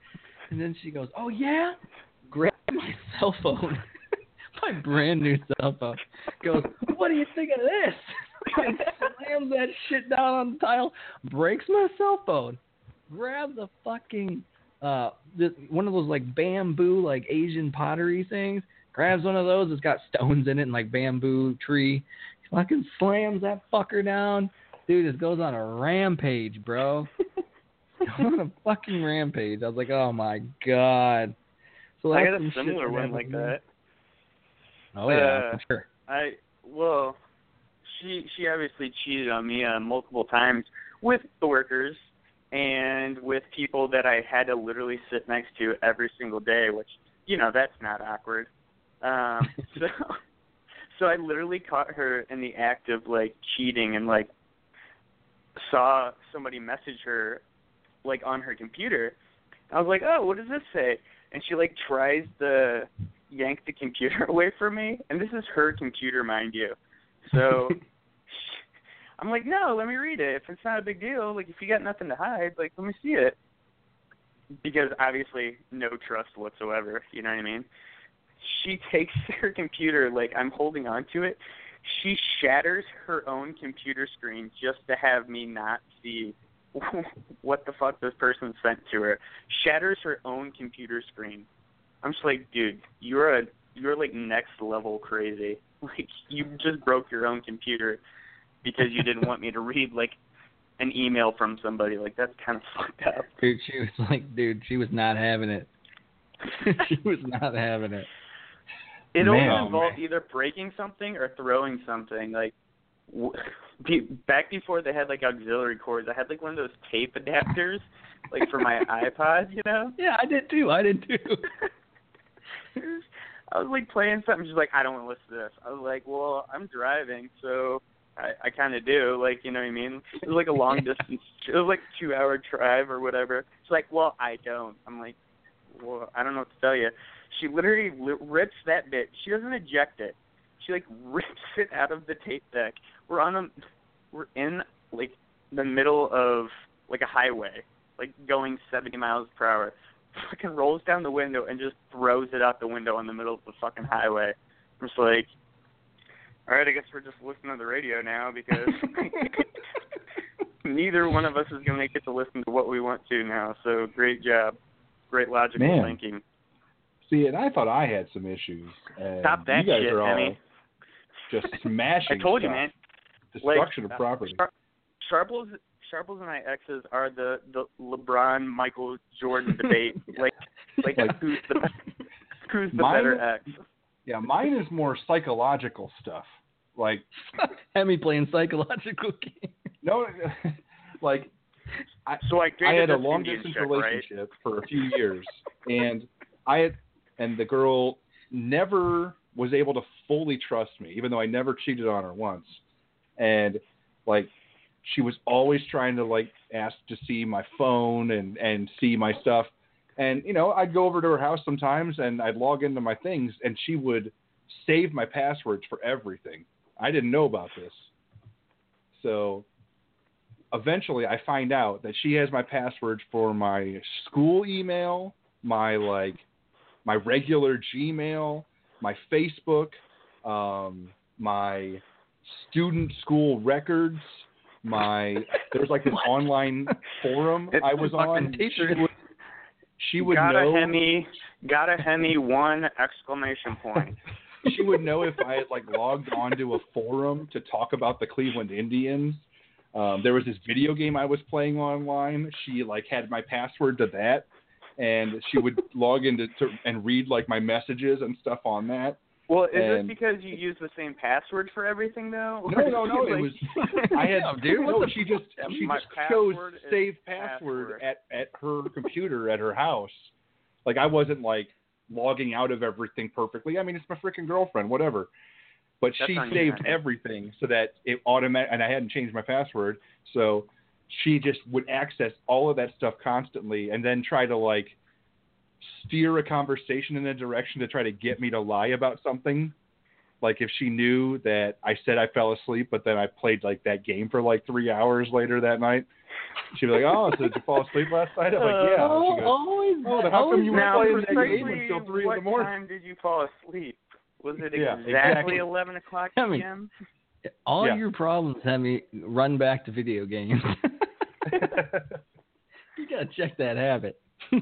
And then she goes, Oh, yeah? Grab my cell phone, my brand new cell phone. Goes, What do you think of this? slams that shit down on the tile, breaks my cell phone, grabs a fucking uh this, one of those like bamboo like Asian pottery things, grabs one of those It's got stones in it and like bamboo tree, fucking slams that fucker down. Dude, this goes on a rampage, bro. on a fucking rampage. I was like, oh my god. So I got a similar one like that. Oh yeah, Uh, for sure. I well, she she obviously cheated on me uh, multiple times with coworkers and with people that I had to literally sit next to every single day, which you know that's not awkward. Um, so so I literally caught her in the act of like cheating and like saw somebody message her like on her computer. I was like, "Oh, what does this say?" And she like tries to yank the computer away from me, and this is her computer, mind you. So I'm like, "No, let me read it. If it's not a big deal, like if you got nothing to hide, like let me see it." Because obviously, no trust whatsoever. You know what I mean? She takes her computer, like I'm holding on to it. She shatters her own computer screen just to have me not see what the fuck this person sent to her. Shatters her own computer screen. I'm just like, dude, you're a you're like next level crazy. Like you just broke your own computer because you didn't want me to read like an email from somebody. Like that's kind of fucked up. Dude, she was like, dude, she was not having it. she was not having it. It Man. also involved either breaking something or throwing something. Like w- be- back before they had like auxiliary cords, I had like one of those tape adapters, like for my iPod. You know. Yeah, I did too. I did too. I was like playing something. She's like, I don't want to listen to this. I was like, well, I'm driving, so I, I kind of do. Like, you know what I mean? It was like a long distance. It was like a two hour drive or whatever. It's like, well, I don't. I'm like, well, I don't know what to tell you. She literally li- rips that bit. She doesn't eject it. She like rips it out of the tape deck. We're on a, we're in like the middle of like a highway, like going 70 miles per hour. Fucking rolls down the window and just throws it out the window in the middle of the fucking highway. I'm just like, all right, I guess we're just listening to the radio now because neither one of us is going to get to listen to what we want to now. So great job, great logical Man. thinking. See, and I thought I had some issues. Stop that you guys shit, are all just smashing. I told you, man. Destruction Like, of uh, property. Shar- Sharples, Sharples and I exes are the the LeBron Michael Jordan debate. like, like, Like- who's the who's the Mine- better ex? Yeah, mine is more psychological stuff. Like Hemi playing psychological games. no, like I, So I I had a long Indian distance chick, right? relationship for a few years, and I had, and the girl never was able to fully trust me, even though I never cheated on her once, and like she was always trying to like ask to see my phone and and see my stuff, and you know I'd go over to her house sometimes and I'd log into my things, and she would save my passwords for everything. I didn't know about this, so eventually I find out that she has my passwords for my school email, my like my regular Gmail, my Facebook, um, my student school records, my there's like this online forum It's I was on. teacher. She would, she would got know a Hemi, got a Hemi one exclamation point. she would know if I had like logged onto a forum to talk about the Cleveland Indians. Um, there was this video game I was playing online. She like had my password to that, and she would log into to, and read like my messages and stuff on that. Well, is And- it because you use the same password for everything though? No, no, no. It Like- was I had No, dude, what no. the She just she just chose password save password password. at at her computer at her house. Like I wasn't like logging out of everything perfectly. I mean, it's my freaking girlfriend, whatever. But That's she saved honey. everything so that it automatic, and I hadn't changed my password, so she just would access all of that stuff constantly, and then try to like steer a conversation in a direction to try to get me to lie about something. Like if she knew that I said I fell asleep, but then I played like that game for like three hours later that night, she'd be like, "Oh, so did you fall asleep last night?" I'm like, uh, "Yeah." And she goes, always. Oh, then how come you were now, playing that game precisely until three in the morning? What time did you fall asleep? Was it Yeah, exactly, exactly. 11 o'clock I mean- p.m.? All Yeah. your problems, have me run back to video games. you gotta check that habit.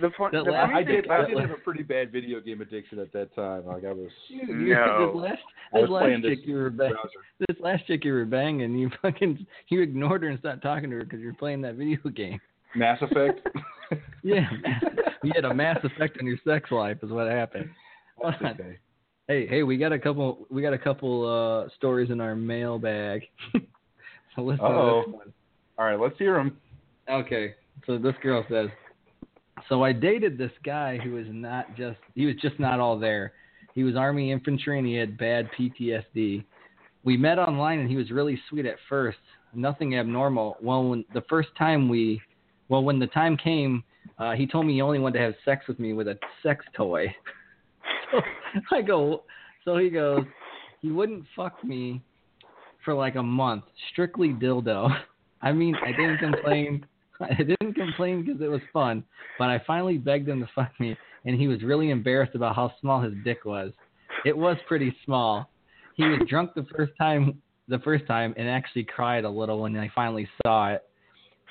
The fun, That the last- I did. I did have a pretty bad video game addiction at that time. Like I was. You- No. This last, I was this last playing this chick you were bang, this last chick you were banging, you fucking you ignored her and stopped talking to her because you're playing that video game. Mass Effect. Yeah, you had a mass effect on your sex life, is what happened. Okay. Hey, hey, we got a couple. We got a couple uh, stories in our mailbag. so listen Uh-oh. this one. All right, let's hear them. Okay, so this girl says, so I dated this guy who was not just he was just not all there. He was Army infantry and he had bad PTSD. We met online and he was really sweet at first, nothing abnormal. Well, when the first time we, well, when the time came, uh, he told me he only wanted to have sex with me with a sex toy. so I go, so he goes, he wouldn't fuck me for like a month, strictly dildo. I mean, I didn't complain. I didn't complain because it was fun, but I finally begged him to fuck me, and he was really embarrassed about how small his dick was. It was pretty small. He was drunk the first time, the first time, and actually cried a little when I finally saw it.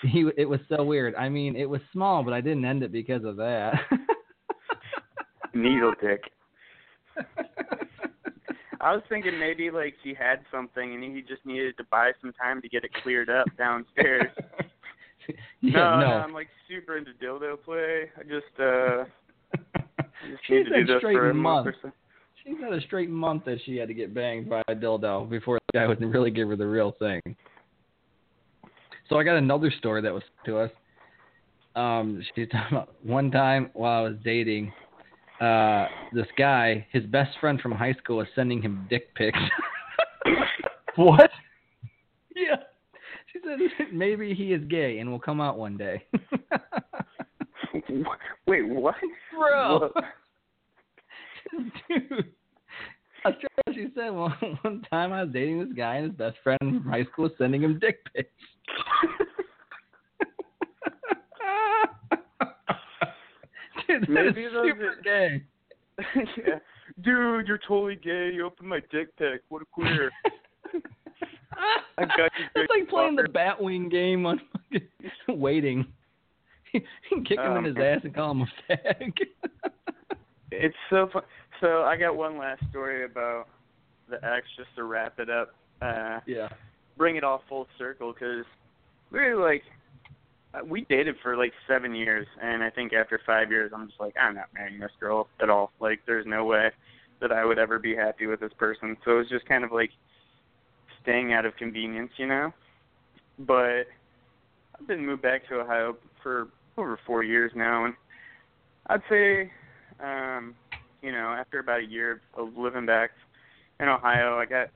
He, it was so weird. I mean, it was small, but I didn't end it because of that. Needle dick. I was thinking maybe like he had something and he just needed to buy some time to get it cleared up downstairs. Yeah, no, no. no, I'm like super into dildo play. I just uh I just She need to do this straight for a month. month or so. She's had a straight month that she had to get banged by a dildo before the guy would really give her the real thing. So I got another story that was to us. Um, she's talking about one time while I was dating, uh, this guy, his best friend from high school was sending him dick pics. What? Yeah. She said maybe he is gay and will come out one day. Wait, what? Bro. What? Dude. I trying she said one, one time I was dating this guy and his best friend from high school was sending him dick pics. Dude, that Maybe is those super are- gay. yeah. Dude, you're totally gay. You opened my dick pic. What a queer. I got you, It's like playing the. Batwing game on fucking waiting. You can kick him in Um, his ass and call him a fag. It's so fun. So I got one last story about the ex, just to wrap it up. Uh, yeah. bring it all full circle because we were like, uh, we dated for like seven years, and I think after five years, I'm just like, I'm not marrying this girl at all. Like, there's no way that I would ever be happy with this person. So it was just kind of like staying out of convenience, you know. But I've been moved back to Ohio for over four years now, and I'd say, um, you know, after about a year of living back in Ohio, I got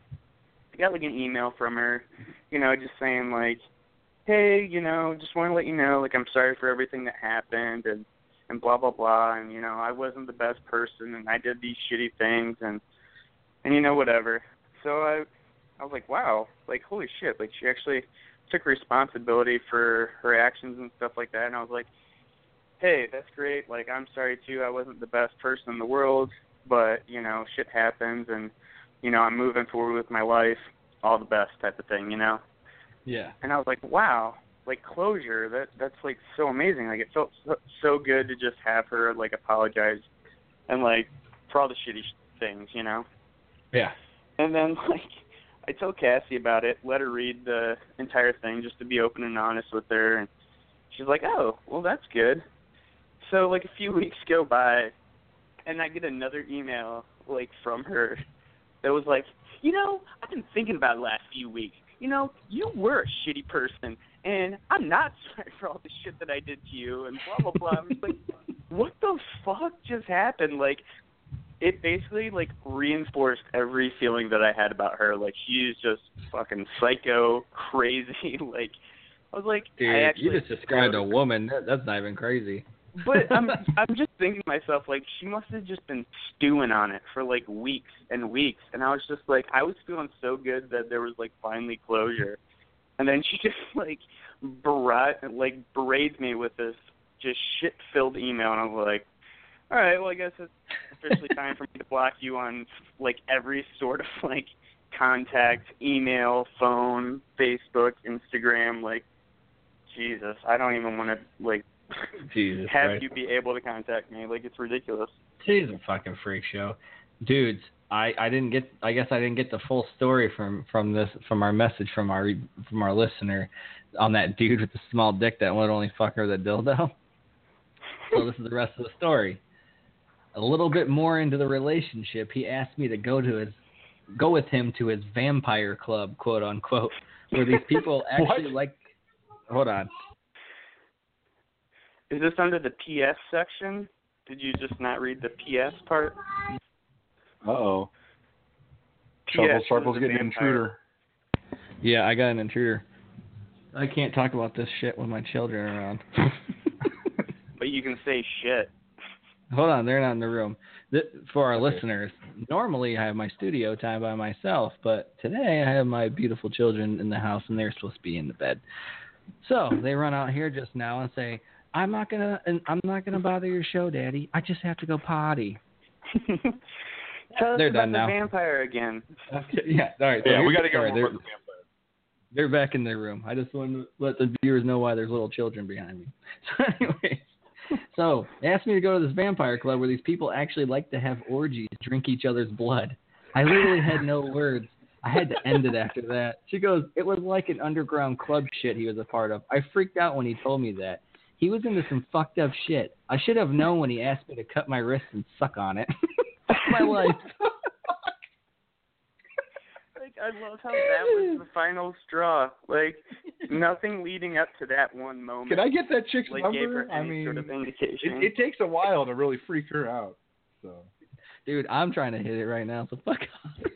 I got like an email from her, you know, just saying like, hey, you know, just want to let you know, like, I'm sorry for everything that happened, and and blah blah blah, and you know, I wasn't the best person, and I did these shitty things, and and you know, whatever. So I I was like, wow, like holy shit, like she actually took responsibility for her actions and stuff like that, and I was like, hey, that's great. Like, I'm sorry too, I wasn't the best person in the world, but you know, shit happens, and you know, I'm moving forward with my life, all the best type of thing, you know. Yeah. And I was like, wow, like closure. That that's like so amazing. Like it felt so, so good to just have her like apologize and like for all the shitty sh- things, you know. Yeah. And then like I told Cassie about it, let her read the entire thing just to be open and honest with her and she's like, "Oh, well that's good." So like a few weeks go by and I get another email like from her that was like, "You know, I've been thinking about the last few weeks. You know, you were a shitty person and I'm not sorry for all the shit that I did to you and blah blah blah." I'm like, "What the fuck just happened?" Like it basically like reinforced every feeling that I had about her. Like she's just fucking psycho, crazy. Like I was like, Dude, I actually you just described a woman. That, that's not even crazy. but I'm I'm just thinking to myself like she must have just been stewing on it for like weeks and weeks, and I was just like I was feeling so good that there was like finally closure, and then she just like barrage like berades me with this just shit filled email, and I was like, all right, well I guess it's officially time for me to block you on like every sort of like contact, email, phone, Facebook, Instagram, like Jesus, I don't even want to like Jesus have Christ. you be able to contact me. Like it's ridiculous. She's a fucking freak show, dudes. I I didn't get. I guess I didn't get the full story from from this from our message from our from our listener on that dude with the small dick that would only fuck her with a dildo. So this is the rest of the story. A little bit more into the relationship, he asked me to go to his go with him to his vampire club, quote unquote, where these people actually like. Hold on. Is this under the PS section? Did you just not read the PS part? Uh oh. PS Sharples, was Sharples the getting an intruder. Yeah, I got an intruder. I can't talk about this shit with my children are around. But you can say shit. Hold on, they're not in the room. Th- for our Okay. listeners, normally I have my studio time by myself, but today I have my beautiful children in the house and they're supposed to be in the bed. So they run out here just now and say, "I'm not gonna, I'm not gonna bother your show, Daddy. I just have to go potty." Tell They're about done the now. vampire again. yeah, all right. so Yeah, we got to the get more They're, the they're back in their room. I just want to let the viewers know why there's little children behind me. So, anyways, so they asked me to go to this vampire club where these people actually like to have orgies, drink each other's blood. I literally had no words. I had to end it after that. She goes, it was like an underground club shit he was a part of. I freaked out when he told me that. He was into some fucked up shit. I should have known when he asked me to cut my wrist and suck on it. That's my life. Like I love how that was the final straw. Like nothing leading up to that one moment. Can I get that chick's like gave number? her I mean, sort of indication. it, it takes a while to really freak her out. So Dude, I'm trying to hit it right now, so fuck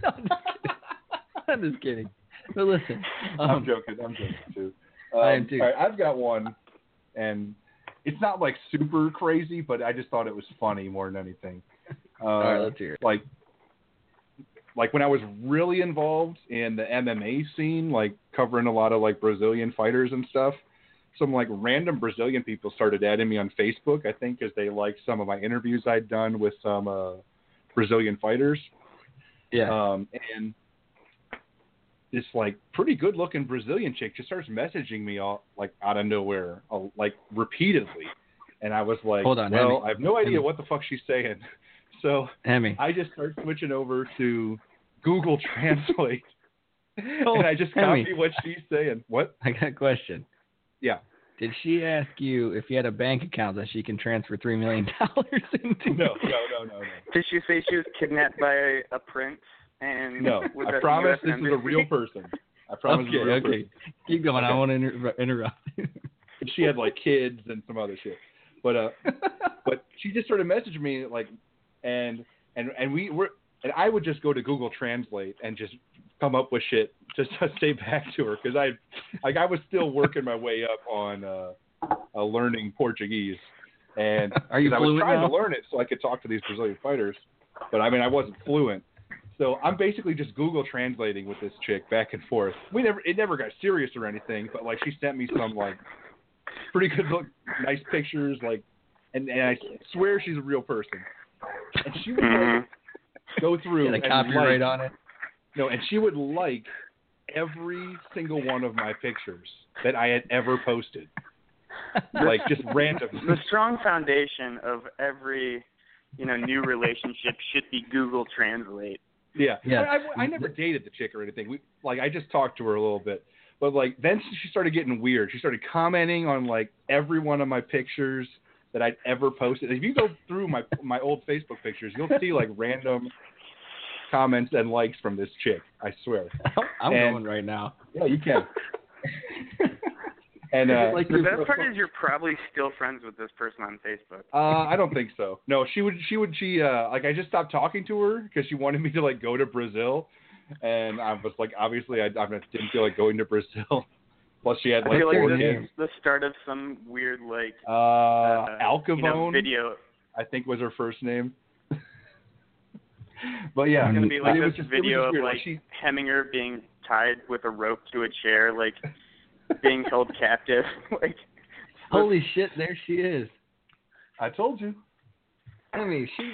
off. I'm just kidding. I'm just kidding. But listen, I'm um, joking. I'm joking too. Um, I am too. All right, I've got one, and it's not like super crazy, but I just thought it was funny more than anything. Uh, all right, let's hear it. like like when I was really involved in the MMA scene, like covering a lot of like Brazilian fighters and stuff. Some like random Brazilian people started adding me on Facebook. I think because they liked some of my interviews I'd done with some uh, Brazilian fighters. Yeah. Um, and this like pretty good looking Brazilian chick just starts messaging me all like out of nowhere, uh, like repeatedly. And I was like, Hold on, well, Hemi. I have no idea Hemi. what the fuck she's saying. So Hemi. I just start switching over to Google Translate, Oh, and I just Hemi. copy what she's saying. What? I got a question. Yeah. Did she ask you if you had a bank account that she can transfer three million dollars into? No, no, no, no, no. Did she say she was kidnapped by a, a prince and No, was I at the promise US this is a real person. I promise Okay, real okay. person. Keep going. I want to inter- interrupt. She had like kids and some other shit. But uh, but she just started messaging me like, and and and we were and I would just go to Google Translate and just come up with shit just to say back to her because I like I was still working my way up on uh, uh learning Portuguese and Are you I was trying now? to learn it so I could talk to these Brazilian fighters, but I mean I wasn't fluent. So I'm basically just Google translating with this chick back and forth. We never it never got serious or anything, but like she sent me some like pretty good look nice pictures like and, and I swear she's a real person. And she would Mhm. like, go through Get a and copyright like, on it. no, and she would like every single one of my pictures that I had ever posted. Like just random. The strong foundation of every, you know, new relationship should be Google Translate. Yeah. Yeah. I, I, I never dated the chick or anything. We like I just talked to her a little bit. But like then she started getting weird. She started commenting on like every one of my pictures that I'd ever posted. If you go through my my old Facebook pictures, you'll see like random comments and likes from this chick. I swear. I'm And- going right now. Yeah, you can. and uh, like The best part is you're probably still friends with this person on Facebook. Uh, I don't think so. No, she would. She would. She uh, like I just stopped talking to her because she wanted me to like go to Brazil, and I was like, obviously, I, I didn't feel like going to Brazil. Plus, she had I like feel like this kids. is the start of some weird like Uh, uh, Alcavone, you know, video. I think was her first name. but yeah, It's gonna be like this just, video of like she, Heminger being tied with a rope to a chair, like being held captive. like Holy shit! There she is. I told you. I mean, she.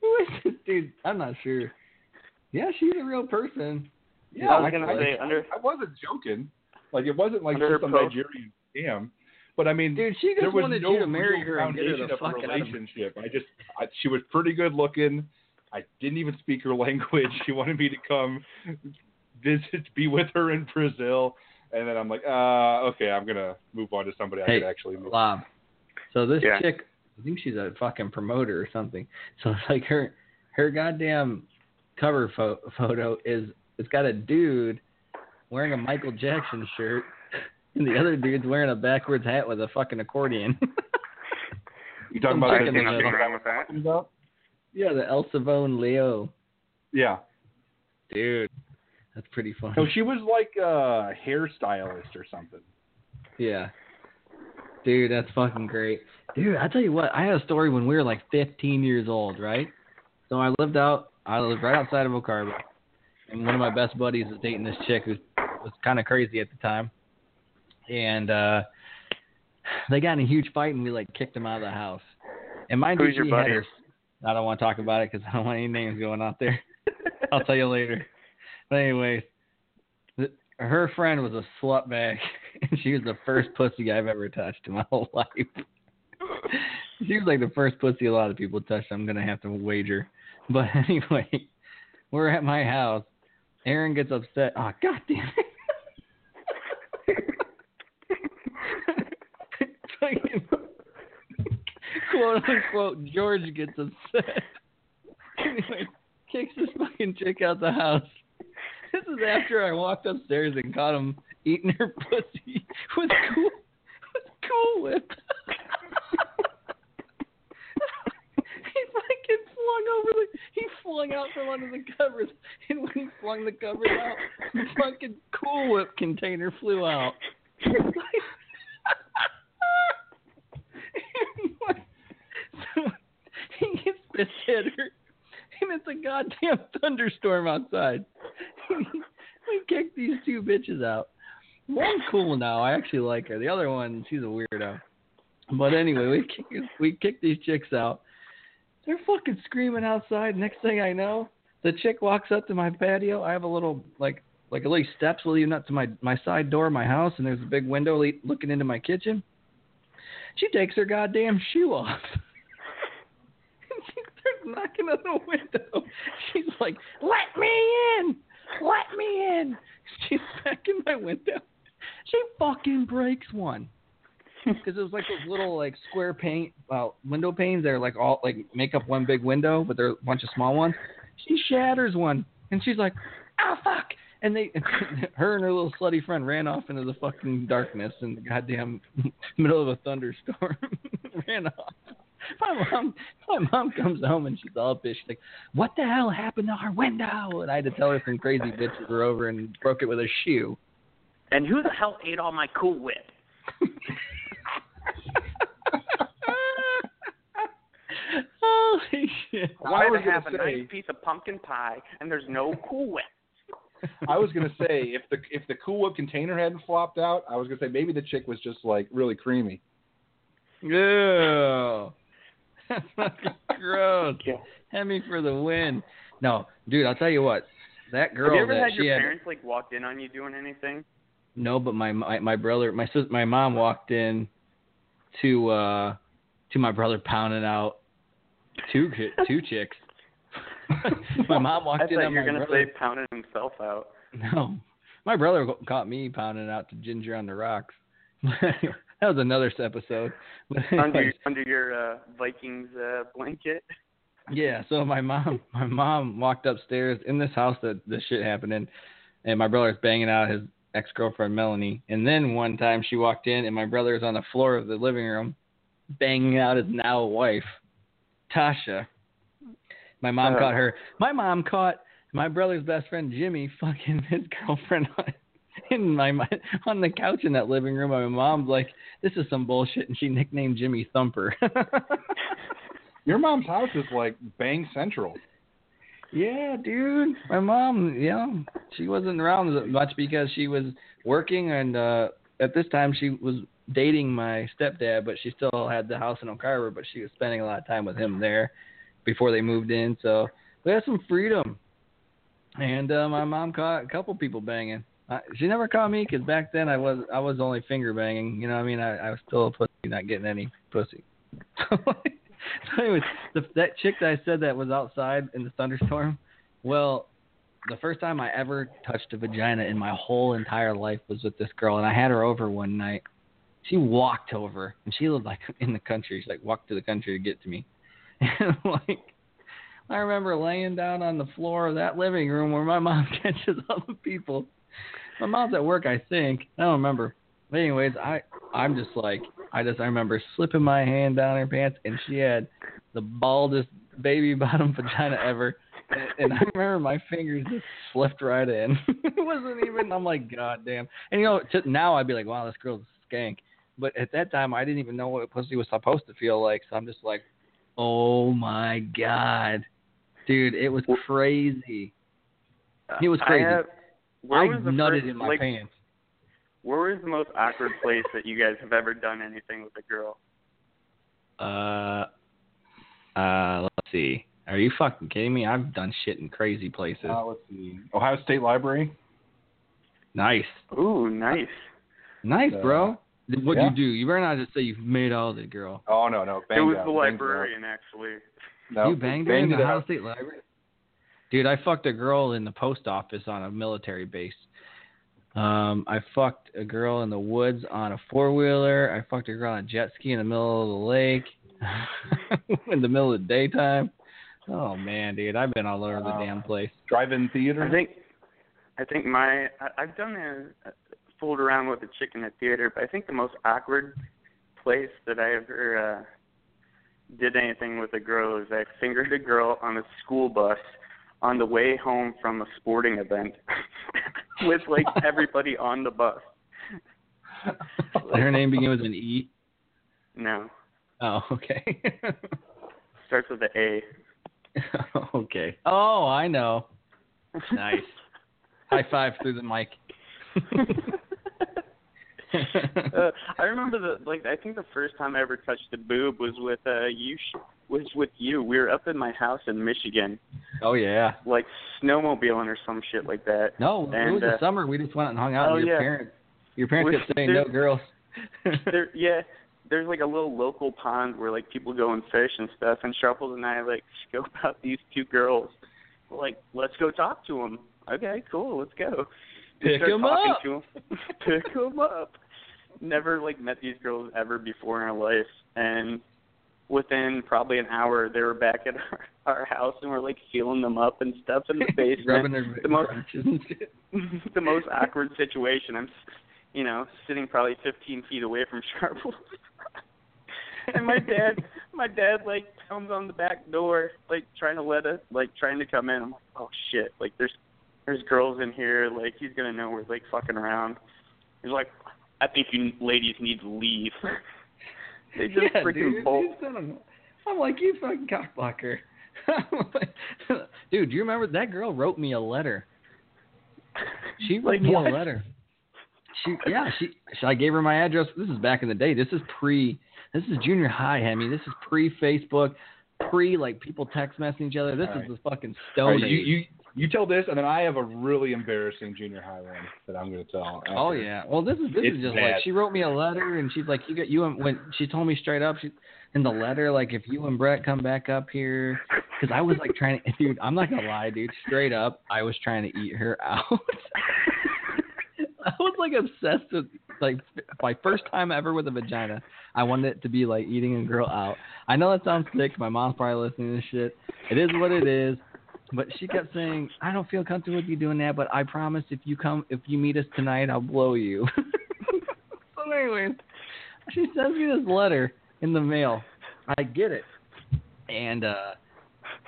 Who is this dude? I'm not sure. Yeah, she's a real person. Yeah, I was gonna I, say I, under I wasn't joking. Like it wasn't like just her some Nigerian scam. But I mean, Dude, she just wanted no you to marry her and get her foundation the of fuck a out of. relationship. I just, I, she was pretty good looking. I didn't even speak her language. She wanted me to come visit, be with her in Brazil, and then I'm like, uh, okay, I'm gonna move on to somebody I Hey, could actually meet. Lob. So this Yeah. chick, I think she's a fucking promoter or something. So it's like her, her goddamn cover pho- photo is it's got a dude wearing a Michael Jackson shirt, and the other dude's wearing a backwards hat with a fucking accordion. You talking about chick the the thing middle. I'm wrong with that. yeah, the El Savone Leo. Yeah. Dude, that's pretty funny. No, she was like a hairstylist or something. Yeah. Dude, that's fucking great. Dude, I tell you what, I had a story when we were like 15 years old, right? So I lived out, I lived right outside of Oak Harbor, and one of my best buddies was dating this chick who was kind of crazy at the time, and uh they got in a huge fight, and we like kicked him out of the house. And mind Who's you, your buddy? her. I don't want to talk about it because I don't want any names going out there. I'll tell you later. But anyways, th- her friend was a slut bag, and she was the first pussy I've ever touched in my whole life. she was like the first pussy a lot of people touched. I'm gonna have to wager. But anyway, we're at my house. Aaron gets upset. Ah, oh god damn it. Fucking quote unquote George gets upset. Anyway, kicks this fucking chick out the house. This is after I walked upstairs and caught him eating her pussy with cool with Cool Whip. he fucking flung over the he flung out from under the covers and when he flung the covers out, the fucking Cool Whip container flew out. he gets at her. And it's a goddamn thunderstorm outside. we kicked these two bitches out. One's cool now. I actually like her. The other one, she's a weirdo. But anyway, we kick, we kicked these chicks out. They're fucking screaming outside. Next thing I know, the chick walks up to my patio. I have a little like like a little steps leading up to my my side door of my house, and there's a big window le- looking into my kitchen. She takes her goddamn shoe off. And she starts knocking on the window. She's like, "Let me in! Let me in!" She's back in my window. She fucking breaks one because it was like those little like square paint uh, window panes. They're like all like make up one big window, but they're a bunch of small ones. She shatters one, and she's like, "Oh fuck!" And they, her and her little slutty friend ran off into the fucking darkness in the goddamn middle of a thunderstorm. ran off. My mom, my mom comes home and she's all pissed. She's like, "What the hell happened to our window?" And I had to tell her some crazy bitches were over and broke it with a shoe. And who the hell ate all my Cool Whip? Holy shit! I I wanted was to have a say- nice piece of pumpkin pie, and there's no Cool Whip. I was gonna say if the if the Cool Whip container hadn't flopped out, I was gonna say maybe the chick was just like really creamy. Yeah. That's fucking gross. Yeah. Hemi for the win. No, dude, I'll tell you what. That girl Have you ever that had your had parents like walked in on you doing anything? no, but my my, my brother, my sis, my mom walked in to uh to my brother pounding out two two chicks. my mom walked I in thought you were gonna brother. say pounding himself out. No, my brother caught me pounding out to Ginger on the Rocks. that was another episode. Under under your uh, Vikings uh, blanket. yeah, so my mom, my mom walked upstairs in this house that this shit happened in, and my brother's banging out his ex girlfriend Melanie. And then one time she walked in, and my brother's on the floor of the living room, banging out his now wife, Tasha. My mom caught her. My mom caught my brother's best friend Jimmy fucking his girlfriend on, in my my on the couch in that living room. My mom's like, "This is some bullshit," and she nicknamed Jimmy Thumper. Your mom's house is like Bang Central. yeah, dude. My mom, you know, she wasn't around as much because she was working, and uh at this time she was dating my stepdad, but she still had the house in Harbor, but she was spending a lot of time with him there before they moved in. So we had some freedom. And uh, my mom caught a couple people banging. Uh, she never caught me because back then I was I was only finger banging. You know, I mean, I, I was still a pussy, not getting any pussy. so anyways, the, that chick that I said that was outside in the thunderstorm. Well, the first time I ever touched a vagina in my whole entire life was with this girl, and I had her over one night. She walked over, and she lived like in the country. She like walked to the country to get to me, and like I remember laying down on the floor of that living room where my mom catches all the people. My mom's at work, I think. I don't remember. But anyways, I I'm just like I just I remember slipping my hand down her pants, and she had the baldest baby bottom vagina ever. And, I remember my fingers just slipped right in. it wasn't even. I'm like, God damn. And you know, to, now I'd be like, wow, this girl's a skank. But at that time, I didn't even know what pussy was supposed to feel like. So I'm just like, oh my god, dude, it was crazy. It was crazy. I have, where I was nutted first, in my like, pants. Where was the most awkward place that you guys have ever done anything with a girl? Uh, uh, let's see. Are you fucking kidding me? I've done shit in crazy places. Uh, let's see. Ohio State Library. nice, Ooh, nice. nice, Uh, bro. What'd yeah. you do? You better not just say you've made all the girl. Oh no no. it was out, the librarian, actually. No, you banged her in the it Ohio. State Library? Dude, I fucked a girl in the post office on a military base. Um, I fucked a girl in the woods on a four wheeler. I fucked a girl on a jet ski in the middle of the lake in the middle of the daytime. Oh man, dude, I've been all over the Wow. damn place. Drive-in theater. I think, I think my I, I've done a, a fooled around with a chick in the theater, but I think the most awkward place that I ever uh, did anything with a girl is I fingered a girl on a school bus on the way home from a sporting event with like everybody on the bus. Her name begins with an E. No, Oh, okay. starts with an A. okay. Oh, I know. Nice. High five through the mic. uh, I remember the like I think the first time I ever touched a boob was with uh you sh- was with you. We were up in my house in Michigan, oh yeah. like snowmobiling or some shit like that. No, it And, was the uh, summer. We just went and hung out. oh, and your yeah. parents, your parents kept saying no girls. there yeah there's like a little local pond where like people go and fish and stuff and sharples and i like scope out these two girls We're like let's go talk to them okay cool let's go Pick start 'em talking up. to 'em. pick them up never like met these girls ever before in our life and within probably an hour they were back at our, our house and we're like feeling them up and stuff in the basement Rubbing their the most crotches and shit. the most awkward situation. I'm, you know, sitting probably 15 feet away from Sharples. and my dad, my dad like comes on the back door, like trying to let us, like trying to come in. I'm like, oh shit, like there's, there's girls in here. Like he's gonna know we're like fucking around. He's like, I think you ladies need to leave. they just yeah, freaking dude, bolt. you son of a- I'm like you fucking cockblocker. dude, do you remember that girl wrote me a letter? She wrote Like me what? a letter. She yeah, she, she I gave her my address. This is back in the day. This is pre this is junior high, Hemi. This is pre Facebook, pre like people text messaging each other. This All is right. the fucking All stone right, you, age. you you tell this, and then I have a really embarrassing junior high one that I'm going to tell. after. Oh yeah. Well, this is this It's is just bad. like she wrote me a letter and she's like, you got you when she told me straight up, she in the letter like if you and Brett come back up here, because I was like trying to, dude, I'm not gonna lie, dude, straight up, I was trying to eat her out. I was like obsessed with like my first time ever with a vagina. I wanted it to be like eating a girl out. I know that sounds sick. My mom's probably listening to this shit. It is what it is. But she kept saying, "I don't feel comfortable with you doing that, but I promise if you come, if you meet us tonight, I'll blow you." so, anyways, she sends me this letter in the mail. I get it, and uh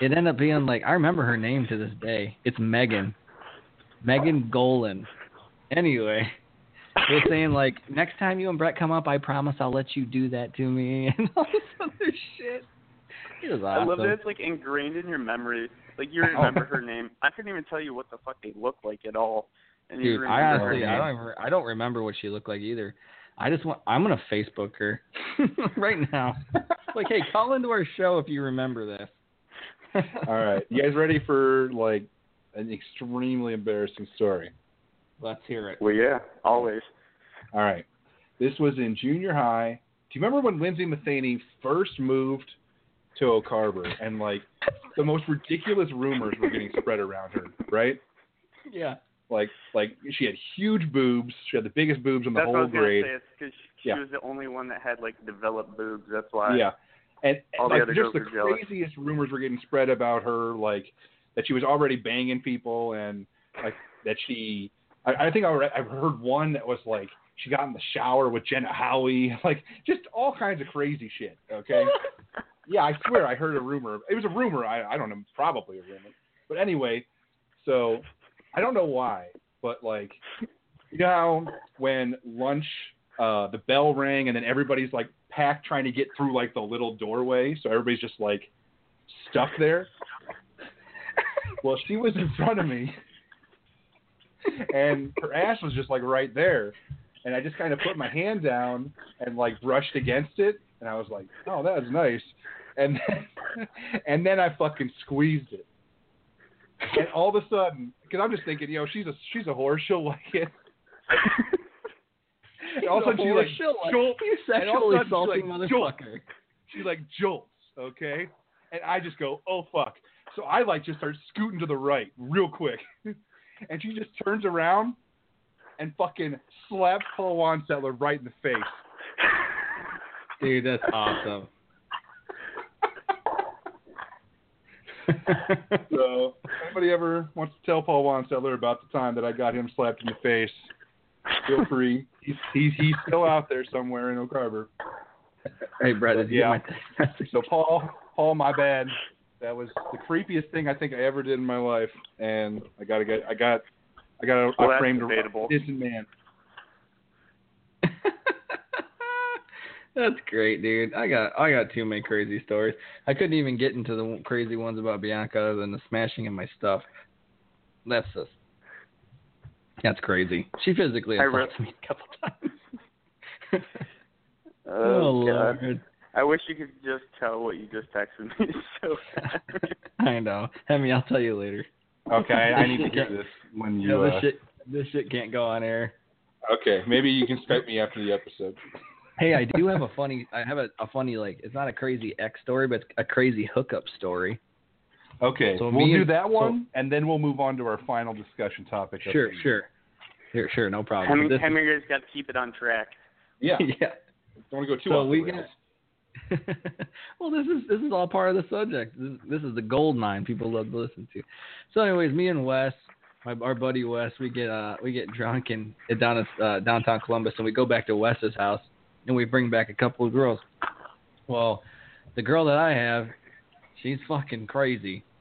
it ended up being like I remember her name to this day. It's Megan, Megan Golan. Anyway, they're saying like next time you and Brett come up, I promise I'll let you do that to me and all this other shit. It was I love that it's like ingrained in your memory. Like you Oh. remember her name. I couldn't even tell you what the fuck they looked like at all. And you Dude, I remember her honestly, I name. don't, even, I don't remember what she looked like either. I just want, I'm gonna Facebook her right now. like, hey, call into our show if you remember this. All right, you guys ready for like an extremely embarrassing story? Let's hear it. Well, yeah, always. All right, this was in junior high. Do you remember when Lindsay Matheny first moved to Oak Harbor and like the most ridiculous rumors were getting spread around her, right? Yeah. Like, like she had huge boobs. She had the biggest boobs in the That's what I whole was grade. say. It's because she Yeah. was the only one that had like developed boobs. That's why. Yeah. And All the like, other just girls the were jealous. craziest rumors were getting spread about her, like that she was already banging people, and like that she. I, I think I read, I've heard one that was like she got in the shower with Jenna Howie, like just all kinds of crazy shit. Okay. yeah, I swear I heard a rumor. It was a rumor. I I don't know, probably a rumor. But anyway, so I don't know why, but like you know when lunch uh the bell rang and then everybody's like packed trying to get through like the little doorway, so everybody's just like stuck there. well, she was in front of me and her ass was just like right there. And I just kind of put my hand down and like brushed against it and I was like, "Oh, that was nice." And then, and then I fucking squeezed it. And all of a sudden, because I'm just thinking, you know, she's a she's a whore, she'll like it. And all of a sudden, she's like, She'll like- jolt, you and all of a sexually assaulting like, motherfucker. She like jolts, okay? And I just go, oh fuck. So I like just start scooting to the right real quick. and she just turns around and fucking slaps Paul Wansettler right in the face. Dude, that's awesome. So if anybody ever wants to tell Paul Wansettler about the time that I got him slapped in the face, feel free. He's he's he's still out there somewhere in Oak Harbor. hey, Brett, Yeah. my? So Paul, Paul, my bad. That was the creepiest thing I think I ever did in my life, and I gotta get, I got, I got, Well, I framed debatable. a decent man. That's great, dude. I got I got too many crazy stories. I couldn't even get into the crazy ones about Bianca other than the smashing of my stuff. That's just that's crazy. She physically I assaulted re- me a couple times. Oh, God. Lord. I wish you could just tell what you just texted me so. I know. Hemi, I'll tell you later. Okay, I need to hear this when You you. know, this Uh, shit this shit can't go on air. okay, maybe you can Skype me after the episode. Hey, I do have a funny I have a, a funny like it's not a crazy X story, but it's a crazy hookup story. Okay, So we'll do and- that so- one, and then we'll move on to our final discussion topic. Sure, the- sure. Sure, sure, no problem. Heming, This is- Heminger's got to keep it on track. Yeah, yeah. don't want to go too So off the we rails. well, this is this is all part of the subject. This, this is the gold mine people love to listen to. So, anyways, me and Wes, my our buddy Wes, we get uh we get drunk and down at uh, downtown Columbus, and we go back to Wes's house, and we bring back a couple of girls. Well, the girl that I have, she's fucking crazy.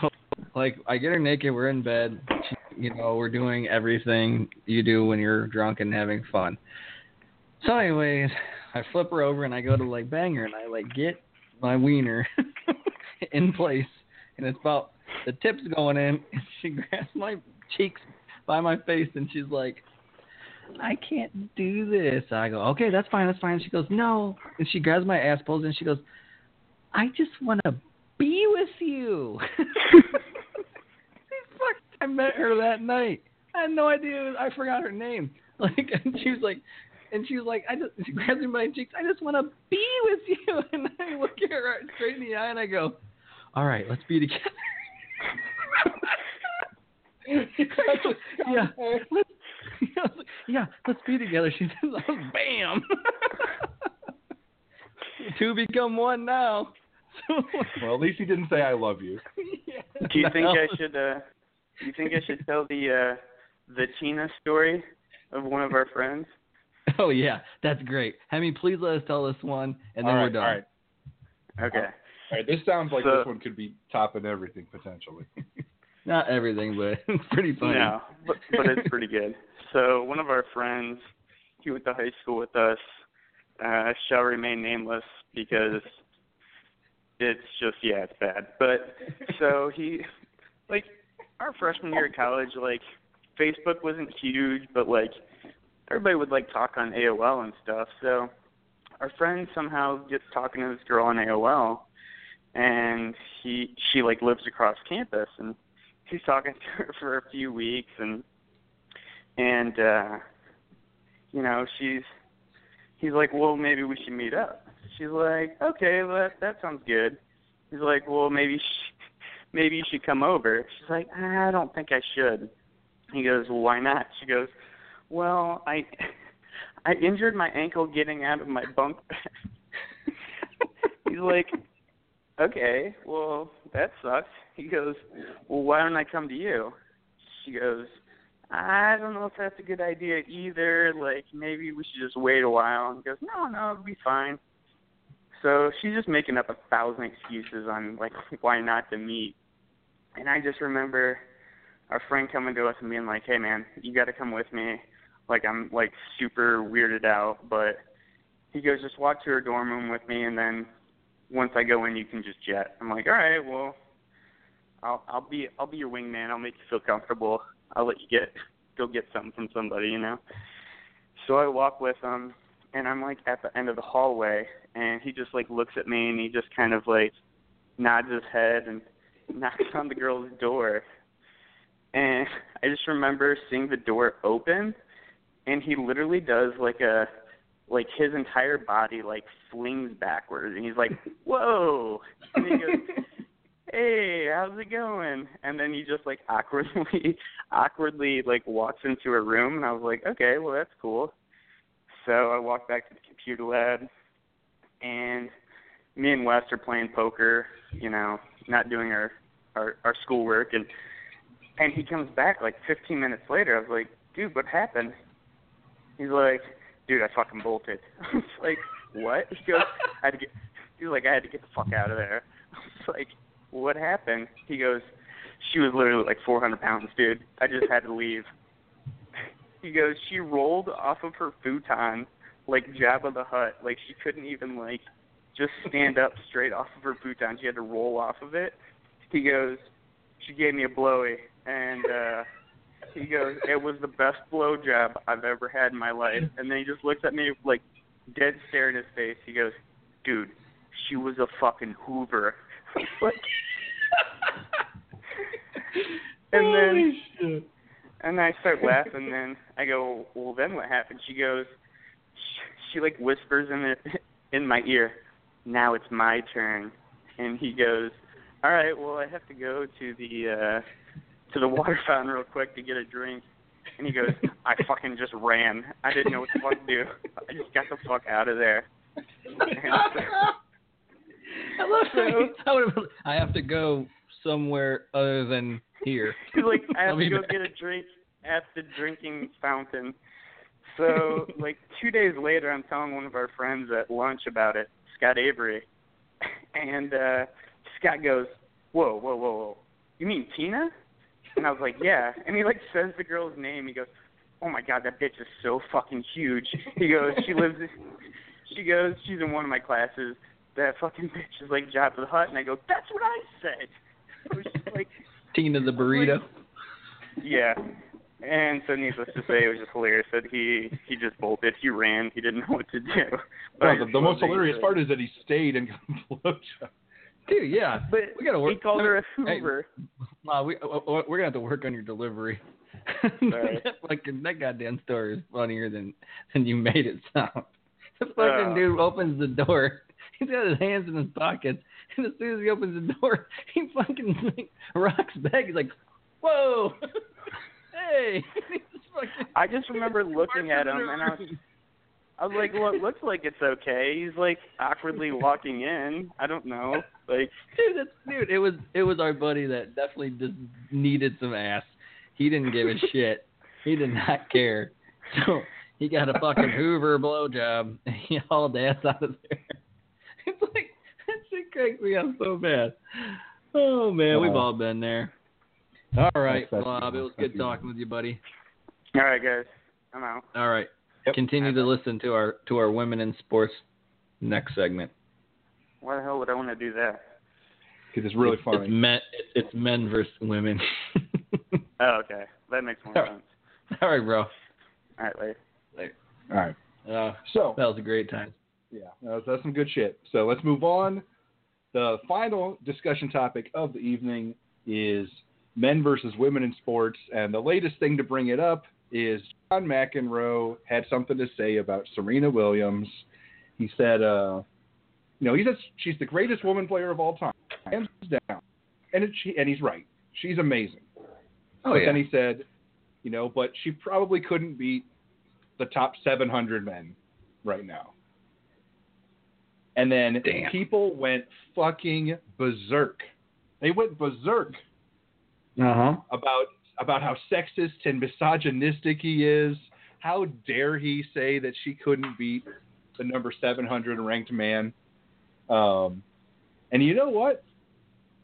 So, like, I get her naked, we're in bed, she, you know, we're doing everything you do when you're drunk and having fun. So, anyways, I flip her over and I go to like bang her and I like get my wiener in place and it's about the tips going in and she grabs my cheeks by my face and she's like I can't do this. I go, Okay, that's fine, that's fine. She goes, No and she grabs my ass pulls and she goes, I just wanna be with you Fuck I met her that night. I had no idea I forgot her name. Like and she was like and she was like, I just, she grabs me by my cheeks. I just want to be with you. And I look at her straight in the eye and I go, all right, let's be together. yeah, let's, yeah, let's be together. She says, bam. Two become one now. So, Well, at least he didn't say I love you. yeah. Do you think I should? uh Do you think I should tell the uh the Tina story of one of our friends? Oh yeah, that's great. Hemi, please let us tell this one, and then all we're done. all right, Okay. all right. This sounds like So- this one could be topping everything potentially. Not everything, but it's pretty funny. No, but but it's pretty good. So one of our friends, he went to high school with us, uh, shall remain nameless because it's just yeah, it's bad. But so he, like, our freshman year of college, like, Facebook wasn't huge, but like, everybody would like talk on AOL and stuff. So our friend somehow gets talking to this girl on AOL, and he she like lives across campus and he's talking to her for a few weeks and and uh you know she's he's like well maybe we should meet up. She's like okay that that sounds good. He's like well maybe sh- maybe you should come over. She's like i don't think i should. He goes well why not? She goes well i i injured my ankle getting out of my bunk bed. He's like okay, well, that sucks. He goes, well, why don't I come to you? She goes, I don't know if that's a good idea either. Like, maybe we should just wait a while. And he goes, no, no, it'll be fine. So she's just making up a thousand excuses on, like, why not to meet. And I just remember our friend coming to us and being like, hey, man, you got to come with me. Like, I'm, like, super weirded out. But he goes, just walk to her dorm room with me and then once I go in, you can just jet. I'm like, all right, well, I'll I'll be I'll be your wingman. I'll make you feel comfortable. I'll let you get go get something from somebody, you know. So I walk with him, and I'm like at the end of the hallway, and he just like looks at me, and he just kind of like nods his head and knocks on the girl's door, and I just remember seeing the door open, and he literally does like a like his entire body like flings backwards and he's like, Whoa and he goes, Hey, how's it going? And then he just like awkwardly awkwardly like walks into a room and I was like, Okay, well that's cool. So I walked back to the computer lab and me and Wes are playing poker, you know, not doing our our, our schoolwork and and he comes back like fifteen minutes later. I was like, Dude, what happened? He's like, dude, I fucking bolted. I was like, what? He goes, I had to get. He was like, I had to get the fuck out of there. I was like, what happened? He goes, she was literally like 400 pounds, dude. I just had to leave. He goes, she rolled off of her futon like Jabba the Hutt. Like she couldn't even like just stand up straight off of her futon. She had to roll off of it. He goes, she gave me a blowy, and uh he goes, it was the best blow job I've ever had in my life. And then he just looks at me like dead stare in his face. He goes, dude, she was a fucking Hoover. like, and then shit. and I start laughing. And then I go, well, then what happened? She goes, she, she like whispers in it in my ear. Now it's my turn. And he goes, all right, well, I have to go to the uh to the water fountain real quick to get a drink. And he goes, I fucking just ran. I didn't know what the fuck to do. I just got the fuck out of there. I love So- I, would have, I have to go somewhere other than here. He's like, I have to go back. get a drink at the drinking fountain. So, like two days later, I'm telling one of our friends at lunch about it, Scott Avery, and uh Scott goes, "Whoa, whoa, whoa, whoa! You mean Tina?" And I was like, "Yeah." And he like says the girl's name. He goes, "Oh my god, that bitch is so fucking huge." He goes, "She lives." She goes, "She's in one of my classes." That fucking bitch is like Jabba the Hutt, and I go, "That's what I said." It was just like. Tina the burrito. Yeah. And so needless to say, it was just hilarious that he he just bolted. He ran. He didn't know what to do. But No, the, the most hilarious part is that he stayed and got a blowjob. Dude, yeah. But we gotta work. he called her a Hey, Hoover. Wow, we uh, uh, we're gonna have to work on your delivery. Sorry. like that goddamn story is funnier than than you made it sound. The fucking Oh. dude opens the door. He's got his hands in his pockets, and as soon as he opens the door, he fucking like, rocks back. He's like, "Whoa, hey!" He's fucking- I just remember looking at him and I was I was like, well, it looks like it's okay. He's like awkwardly walking in. I don't know. Like, dude, that's, dude, it was it was our buddy that definitely just needed some ass. He didn't give a shit. He did not care. So he got a fucking Hoover blowjob and he hauled ass out of there. It's like that shit cracks me up so bad. Oh man, we've all been there. All right, That's- that's Bob, it was good talking with you, buddy. all right, guys, I'm out. All right. Yep. Continue to listen to our to our women in sports next segment. Why the hell would I want to do that? Because it's really It's- funny. It's men, it's men versus women. Oh, okay, that makes more All right. sense. All right, bro. All right, later. All right. Uh, So, that was a great time. yeah, that's, that's some good shit. So let's move on. The final discussion topic of the evening is men versus women in sports. And the latest thing to bring it up is John McEnroe had something to say about Serena Williams. He said, uh, you know, he says she's the greatest woman player of all time, hands down. And, it, she, and he's right. She's amazing. Oh but then he said, you know, but she probably couldn't beat the top 700 men right now. And then Damn. people went fucking berserk. They went berserk Uh huh. about about how sexist and misogynistic he is. How dare he say that she couldn't beat the number 700 ranked man? Um, and you know what?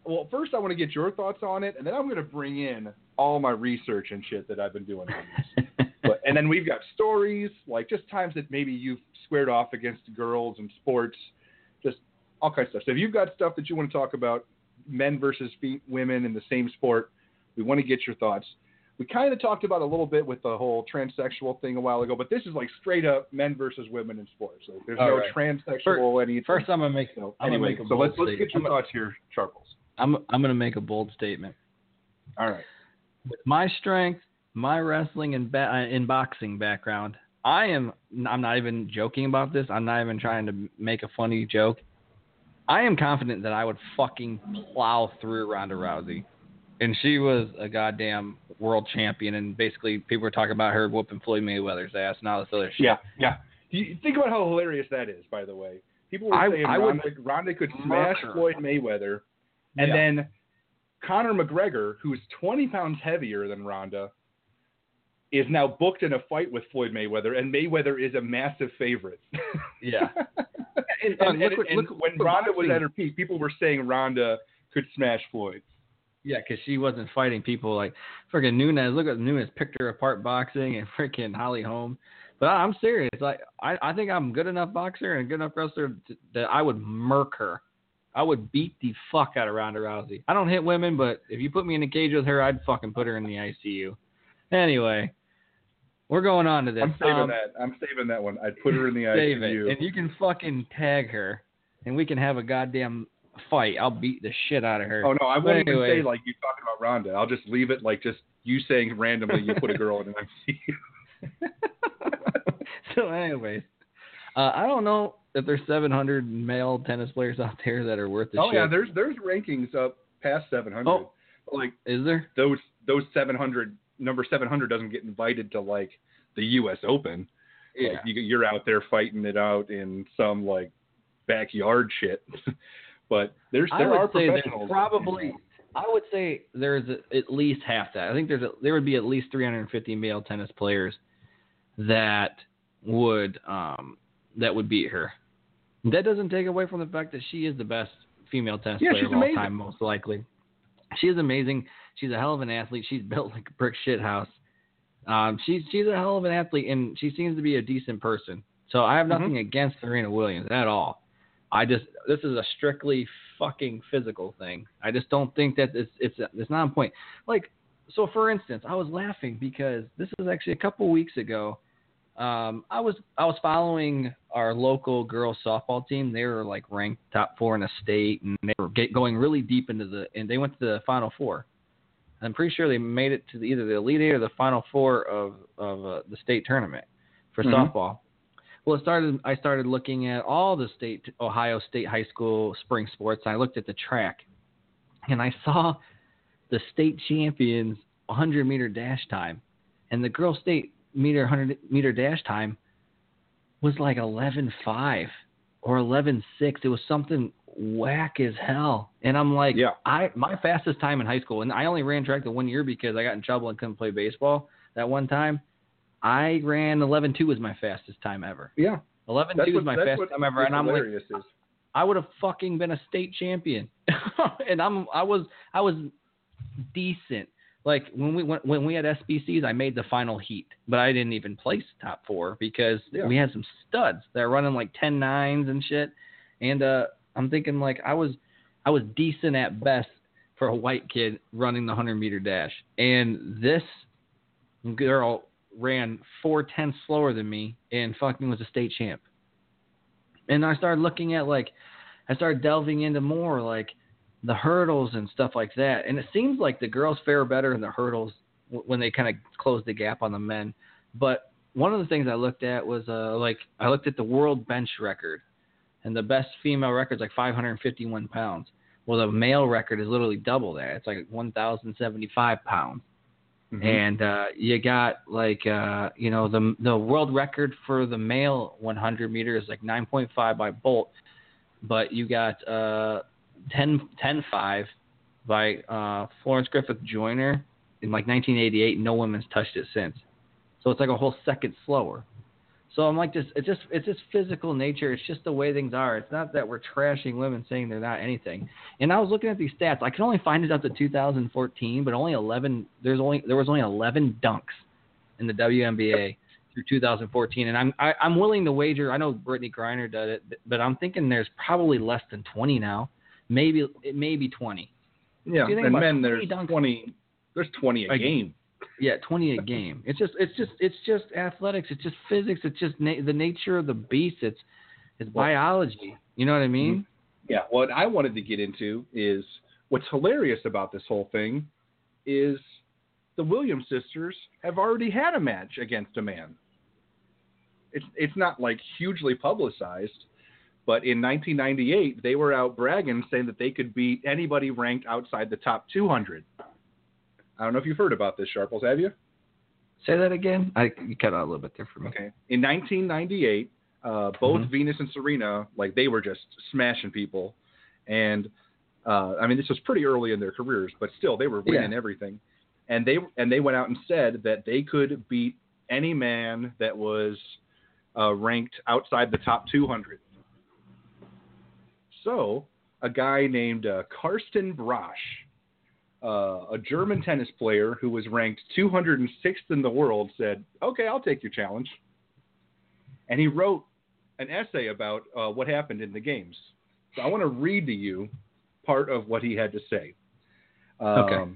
Well, first I want to get your thoughts on it, and then I'm going to bring in all my research and shit that I've been doing on this. but, and then we've got stories, like just times that maybe you've squared off against girls in sports, just all kinds of stuff. So if you've got stuff that you want to talk about, men versus women in the same sport, we want to get your thoughts. We kind of talked about a little bit with the whole transsexual thing a while ago, but this is like straight up men versus women in sports. So there's All no right. transsexual anything. First, I'm gonna make. so I'm anyway, make a so bold let's let's get statement. your thoughts here, Charles. I'm I'm gonna make a bold statement. All right. With my strength, my wrestling and ba- uh, in boxing background, I am. I'm not even joking about this. I'm not even trying to make a funny joke. I am confident that I would fucking plow through Ronda Rousey, and she was a goddamn world champion. And basically, people were talking about her whooping Floyd Mayweather's ass and all this other shit. Yeah, yeah. You think about how hilarious that is, by the way. People were I- saying I would Ronda, Ronda could smash murder. Floyd Mayweather, and Yeah. then Conor McGregor, who's 20 pounds heavier than Ronda, is now booked in a fight with Floyd Mayweather, and Mayweather is a massive favorite. Yeah. and, Uh, and- look and- and look when Ronda was at her peak, people were saying Ronda could smash Floyd. Yeah, because she wasn't fighting people like freaking Nunes. Look at Nunes picked her apart boxing and freaking Holly Holm. But I'm serious. Like I, I think I'm good enough boxer and good enough wrestler to, that I would murk her. I would beat the fuck out of Ronda Rousey. I don't hit women, but if you put me in a cage with her, I'd fucking put her in the ICU. Anyway, we're going on to this. I'm saving Um, that. I'm saving that one. I'd put her in the Save ICU. it, and you can fucking tag her, and we can have a goddamn fight. I'll beat the shit out of her. Oh no, I won't even Anyway. say like you talking about Ronda. I'll just leave it like just you saying randomly you put a girl in an ICU. so, anyways, uh, I don't know if there's 700 male tennis players out there that are worth the oh shit. yeah, there's there's rankings up past 700. Oh. Like Is there? those those 700 number 700 doesn't get invited to like the U.S. Open. Like you, you're out there fighting it out in some like backyard shit. but there's I there would are professionals. probably. I would say there's a, at least half that. I think there's a, there would be at least 350 male tennis players that would um that would beat her. That doesn't take away from the fact that she is the best female tennis Yeah, player of all amazing. time, most likely. She is amazing. She's a hell of an athlete. She's built like a brick shit house. Um, she's she's a hell of an athlete, and she seems to be a decent person. So I have nothing against Serena Williams at all. I just this is a strictly fucking physical thing. I just don't think that it's it's it's not on point. Like so, for instance, I was laughing because this is actually a couple weeks ago. Um, I was I was following our local girls softball team. They were like ranked top four in the state, and they were get, going really deep into the and they went to the final four. I'm pretty sure they made it to the, either the elite eight or the final four of of uh, the state tournament for Mhm. softball. Well, it started. I started looking at all the state Ohio State high school spring sports. I looked at the track, and I saw the state champions 100 meter dash time, and the girls state meter 100 meter dash time was like 11.5 or 11.6. It was something whack as hell. And I'm like, Yeah. I my fastest time in high school, and I only ran track the one year because I got in trouble and couldn't play baseball that one time. I ran 11.2 was my fastest time ever. yeah, 11.2 that's was my fastest time ever, and I'm like, is I would have fucking been a state champion, and I'm I was I was decent. Like when we went when we had SBCs, I made the final heat, but I didn't even place top four because Yeah. we had some studs that were running like 10 nines and shit. And uh, I'm thinking like I was I was decent at best for a white kid running the 100 meter dash, and this girl ran four tenths slower than me and fucking was a state champ. And I started looking at like I started delving into more like the hurdles and stuff like that. And it seems like the girls fare better in the hurdles when they kind of close the gap on the men. But one of the things I looked at was uh, like I looked at the world bench record, and the best female record is like 551 pounds. Well, the male record is literally double that. It's like 1,075 pounds. Mhm. And uh, you got like uh, you know the the world record for the male 100 meter is like 9.5 by Bolt, but you got uh, 10 10.5 by uh, Florence Griffith Joyner in like 1988. No woman's touched it since, so it's like a whole second slower. So I'm like just it's just it's just physical nature. It's just the way things are. It's not that we're trashing women saying they're not anything. And I was looking at these stats. I can only find it up to 2014, but only 11. There's only there was only 11 dunks in the WNBA through 2014, and I'm I, I'm willing to wager. I know Brittney Griner did it, but I'm thinking there's probably less than 20 now. Maybe it may be 20. yeah, if you think and men there's dunks- 20 there's 20 a Like- game. Yeah, 20 a game. It's just it's just it's just athletics. It's just physics. It's just na- the nature of the beast. It's it's biology. You know what I mean? Mm-hmm. Yeah, what I wanted to get into is what's hilarious about this whole thing is the Williams sisters have already had a match against a man. It's it's not like hugely publicized, but in 1998 they were out bragging saying that they could beat anybody ranked outside the top 200. I don't know if you've heard about this, Sharples, have you? Say that again. I you cut out a little bit there for me. Okay. In 1998, uh, both Mhm. Venus and Serena, like they were just smashing people, and uh, I mean this was pretty early in their careers, but still they were winning everything, and they and they went out and said that they could beat any man that was uh, ranked outside the top 200. So a guy named uh, Karsten Brasch, uh, a German tennis player who was ranked 206th in the world, said, "Okay, I'll take your challenge." and he wrote an essay about uh, what happened in the games. So I want to read to you part of what he had to say. Um, Okay.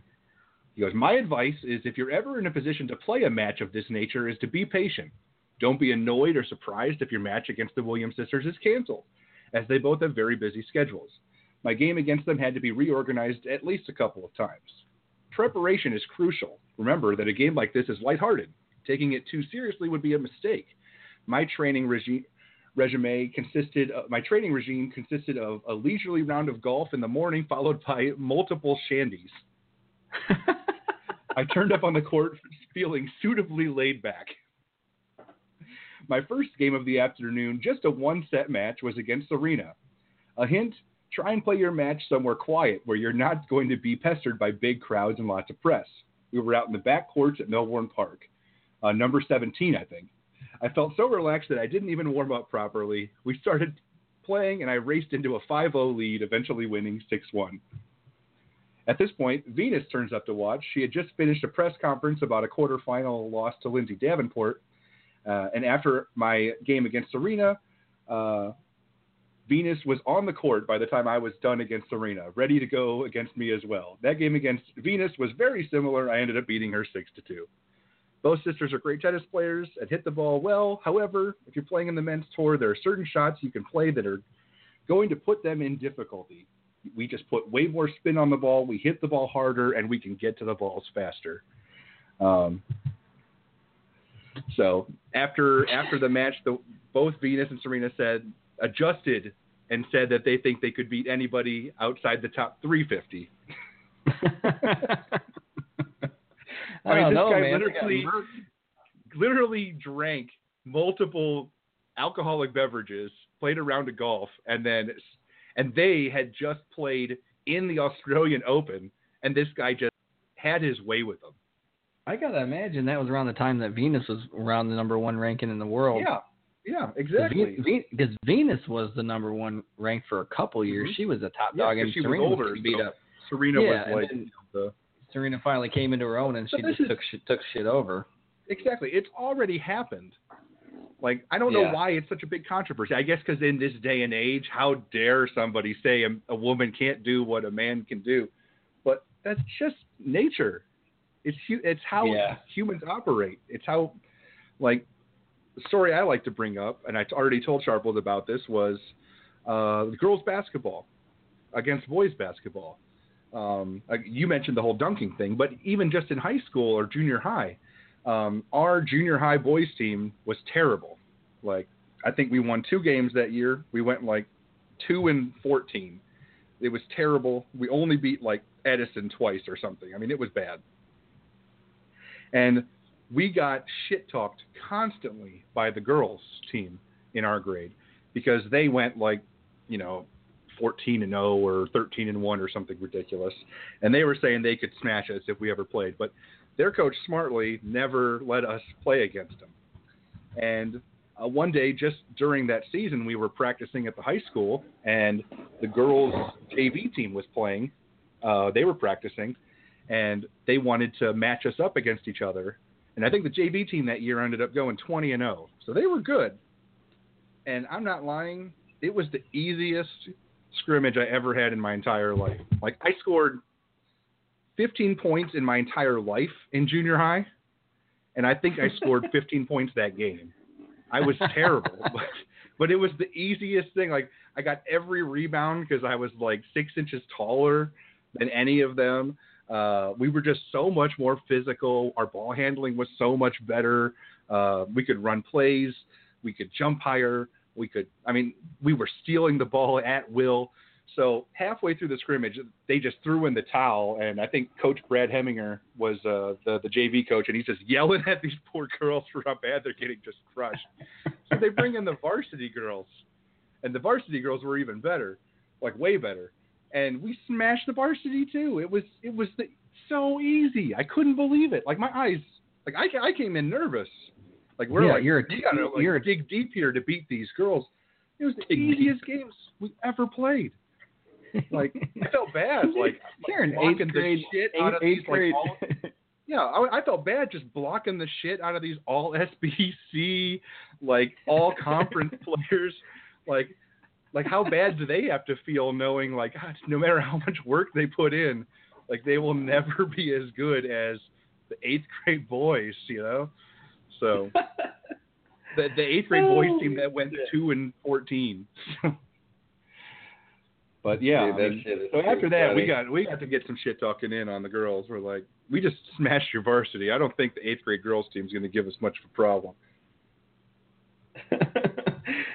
He goes, My advice is if you're ever in a position to play a match of this nature, is to be patient. Don't be annoyed or surprised if your match against the Williams sisters is canceled, as they both have very busy schedules. My game against them had to be reorganized at least a couple of times. Preparation is crucial. Remember that a game like this is lighthearted. Taking it too seriously would be a mistake. My training regime consisted of, my training regime consisted of a leisurely round of golf in the morning followed by multiple shandies. I turned up on the court feeling suitably laid back. My first game of the afternoon, just a one set match, was against Serena. A hint try and play your match somewhere quiet where you're not going to be pestered by big crowds and lots of press. We were out in the back courts at Melbourne Park, uh, number 17, I think. I felt so relaxed that I didn't even warm up properly. We started playing, and I raced into a 5 0 lead, eventually winning 6 1. At this point, Venus turns up to watch. She had just finished a press conference about a quarterfinal loss to Lindsay Davenport. Uh, and after my game against Serena, uh, Venus was on the court by the time I was done against Serena, ready to go against me as well. That game against Venus was very similar. I ended up beating her 6 to 2. Both sisters are great tennis players and hit the ball well. However, if you're playing in the men's tour, there are certain shots you can play that are going to put them in difficulty. We just put way more spin on the ball, we hit the ball harder, and we can get to the balls faster. Um, so after after the match, the, both Venus and Serena said adjusted and said that they think they could beat anybody outside the top 350. I, mean, don't this know, guy man. literally, literally drank multiple alcoholic beverages, played a round of golf, and then and they had just played in the Australian Open, and this guy just had his way with them. I gotta imagine that was around the time that Venus was around the number one ranking in the world. Yeah, yeah, exactly. Because Venus was the number one ranked for a couple years. Mhm. She was the top Yeah, dog, and she was Serena older, getting beat so- up. Serena Yeah, was like then- you know, the Serena finally came into her own, and she just is- took shit, took shit over. Exactly. It's already happened. Like, I don't Yeah. know why it's such a big controversy. I guess because in this day and age, how dare somebody say a, a woman can't do what a man can do? But that's just nature. It's it's how Yeah. humans operate. It's how, like, the story I like to bring up, and I already told Sharples about this, was uh, girls basketball against boys basketball. Um, you mentioned the whole dunking thing, but even just in high school or junior high, um, our junior high boys team was terrible. Like, I think we won two games that year. We went like two and fourteen. It was terrible. We only beat like Edison twice or something. I mean, it was bad. And we got shit talked constantly by the girls team in our grade because they went like, you know, 14 and 0 or 13 and 1 or something ridiculous. And they were saying they could smash us if we ever played, but their coach smartly never let us play against them. And uh, one day, just during that season, we were practicing at the high school, and the girls' JV team was playing. Uh, they were practicing, and they wanted to match us up against each other. And I think the JV team that year ended up going 20 and 0, so they were good. And I'm not lying; it was the easiest scrimmage I ever had in my entire life. Like I scored 15 points in my entire life in junior high, and I think I scored 15 points that game. I was terrible, but but it was the easiest thing. Like I got every rebound because I was like six inches taller than any of them. Uh, we were just so much more physical. Our ball handling was so much better. Uh, we could run plays. We could jump higher. We could. I mean, we were stealing the ball at will. So halfway through the scrimmage, they just threw in the towel, and I think Coach Brad Heminger was uh, the the JV coach, and he's just yelling at these poor girls for how bad they're getting just crushed. so they bring in the varsity girls, and the varsity girls were even better, like way better, and we smashed the varsity too. It was it was the, so easy. I couldn't believe it. Like my eyes, like I I came in nervous. Like we're Yeah, like you're a t- gotta like, you're a- dig deep here to beat these girls. It was the easiest games we ever played. Like I felt bad. Like you're an blocking eighth grade, the shit eighth, out of eighth these, like, grade. all- Yeah, I, I felt bad just blocking the shit out of these all SBC, like all conference players. Like, like how bad do they have to feel knowing like God, no matter how much work they put in, like they will never be as good as the eighth grade boys, you know? So the the eighth grade boys team that went two and fourteen. but yeah, Dude, I mean, so after that we got we got to get some shit talking in on the girls. We're like, we just smashed your varsity. I don't think the eighth grade girls team is going to give us much of a problem.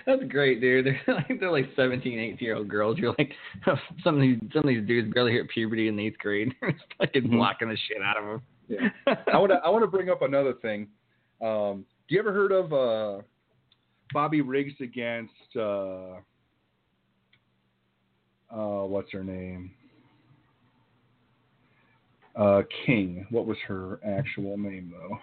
That's great, dude. They're like they're like 17, 18 year old girls. You're like some of these some of these dudes barely hit puberty in the eighth grade. They're just fucking Mhm. blocking the shit out of them. Yeah. I want to I want to bring up another thing. Um, do you ever heard of uh, Bobby Riggs against uh, uh, what's her name? Uh, King. What was her actual name though?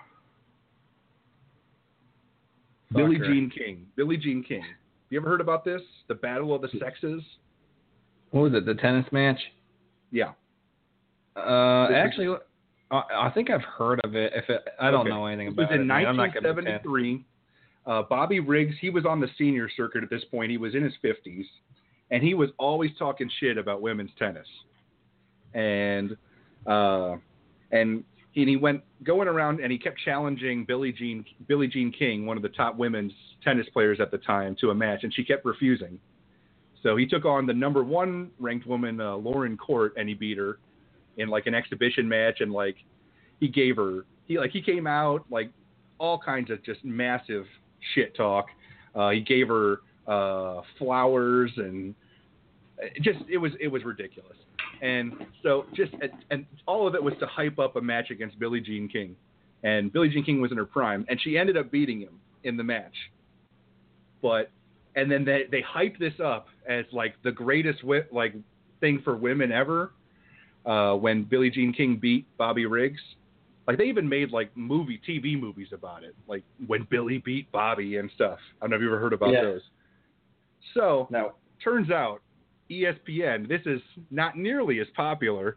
Billie Jean King. Billie Jean King. You ever heard about this? The Battle of the Sexes? What was it? The tennis match? Yeah. Uh, This actually, I, I think I've heard of it. If it, I don't Okay. know anything It about was in it. man. I'm not gonna pretend. 1973. Uh, Bobby Riggs, he was on the senior circuit at this point. He was in his 50s, and he was always talking shit about women's tennis. And uh, and and he went going around and he kept challenging Billie Jean Billie Jean King, one of the top women's tennis players at the time, to a match, and she kept refusing. So he took on the number one ranked woman, uh, Lauren Court, and he beat her in like an exhibition match, and like he gave her he like he came out like all kinds of just massive shit talk. Uh, he gave her uh, flowers and just it was it was ridiculous. And so just and, all of it was to hype up a match against Billie Jean King. And Billie Jean King was in her prime, and she ended up beating him in the match. But and then they they hyped this up as like the greatest like thing for women ever. Uh, when Billie Jean King beat Bobby Riggs, like they even made like movie TV movies about it, like when Billy beat Bobby and stuff. I don't know if you ever heard about Yeah. those. So No. turns out ESPN, this is not nearly as popular,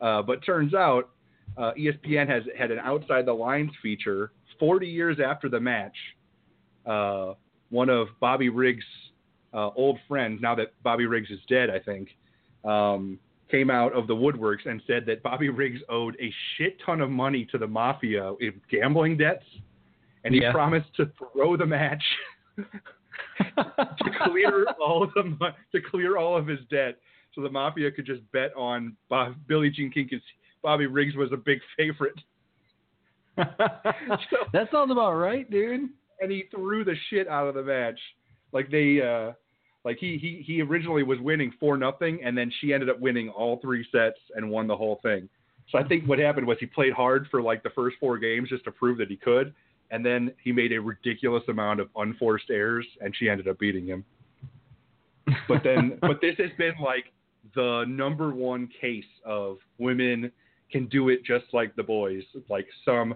uh, but turns out uh, ESPN has had an outside the lines feature 40 years after the match. Uh, one of Bobby Riggs' uh, old friends, now that Bobby Riggs is dead, I think, um, came out of the woodworks and said that Bobby Riggs owed a shit ton of money to the mafia in gambling debts, and he Yeah. promised to throw the match to clear all of the to clear all of his debt, so the mafia could just bet on Bob, Billie Jean King because Bobby Riggs was a big favorite, that sounds about right, dude. and he threw the shit out of the match. Like they, uh, like he he he originally was winning four nothing, and then she ended up winning all three sets and won the whole thing. So I think what happened was he played hard for like the first four games just to prove that he could, and then he made a ridiculous amount of unforced errors, and she ended up beating him. But then, but this has been like the number one case of women can do it just like the boys. Like some,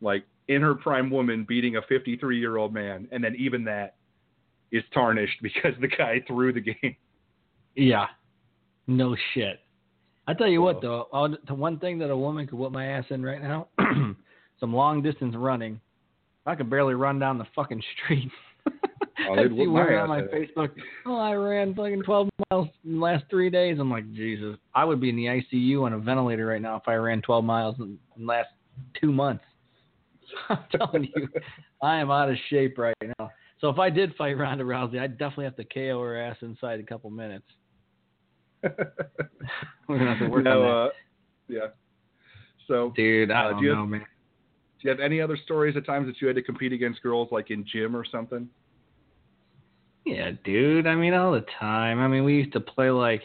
like in her prime woman beating a 53 year old man, and then even that is tarnished because the guy threw the game. Yeah. No shit. I tell you what though, I'll- the one thing that a woman could whip my ass in right now, some long distance running. I could barely run down the fucking street. Oh, I see whoop my women ass on my. Facebook. Oh, I ran fucking 12 miles in the last three days. I'm like, Jesus, I would be in the ICU on a ventilator right now if I ran 12 miles in the last two months. I'm telling you, I am out of shape right now. So if I did fight Ronda Rousey, I'd definitely have to KO her ass inside a couple minutes. We're gonna have to work no, on that. uh, yeah. So, Dude, I uh, don't do you have- know, man. Do you have any other stories of times that you had to compete against girls, like in gym or something? Yeah, dude. I mean, all the time. I mean, we used to play like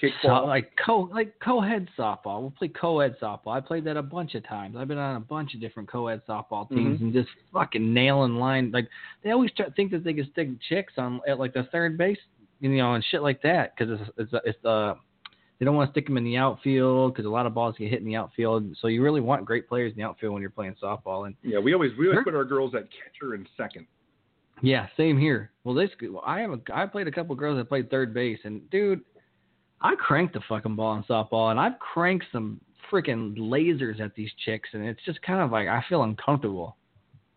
Kickball. so, like co like co-ed softball. We'll play co-ed softball. I played that a bunch of times. I've been on a bunch of different co-ed softball teams Mhm. and just fucking nailing line. Like they always try, think that they can stick chicks on at like the third base, you know, and shit like that because it's it's it's uh they don't want to stick them in the outfield because a lot of balls get hit in the outfield. So you really want great players in the outfield when you're playing softball. And yeah, we always we always put our girls at catcher and second. Yeah, same here. Well, this well, I have a I played a couple girls that played third base, and dude, I cranked the fucking ball in softball, and I've cranked some freaking lasers at these chicks, and it's just kind of like I feel uncomfortable.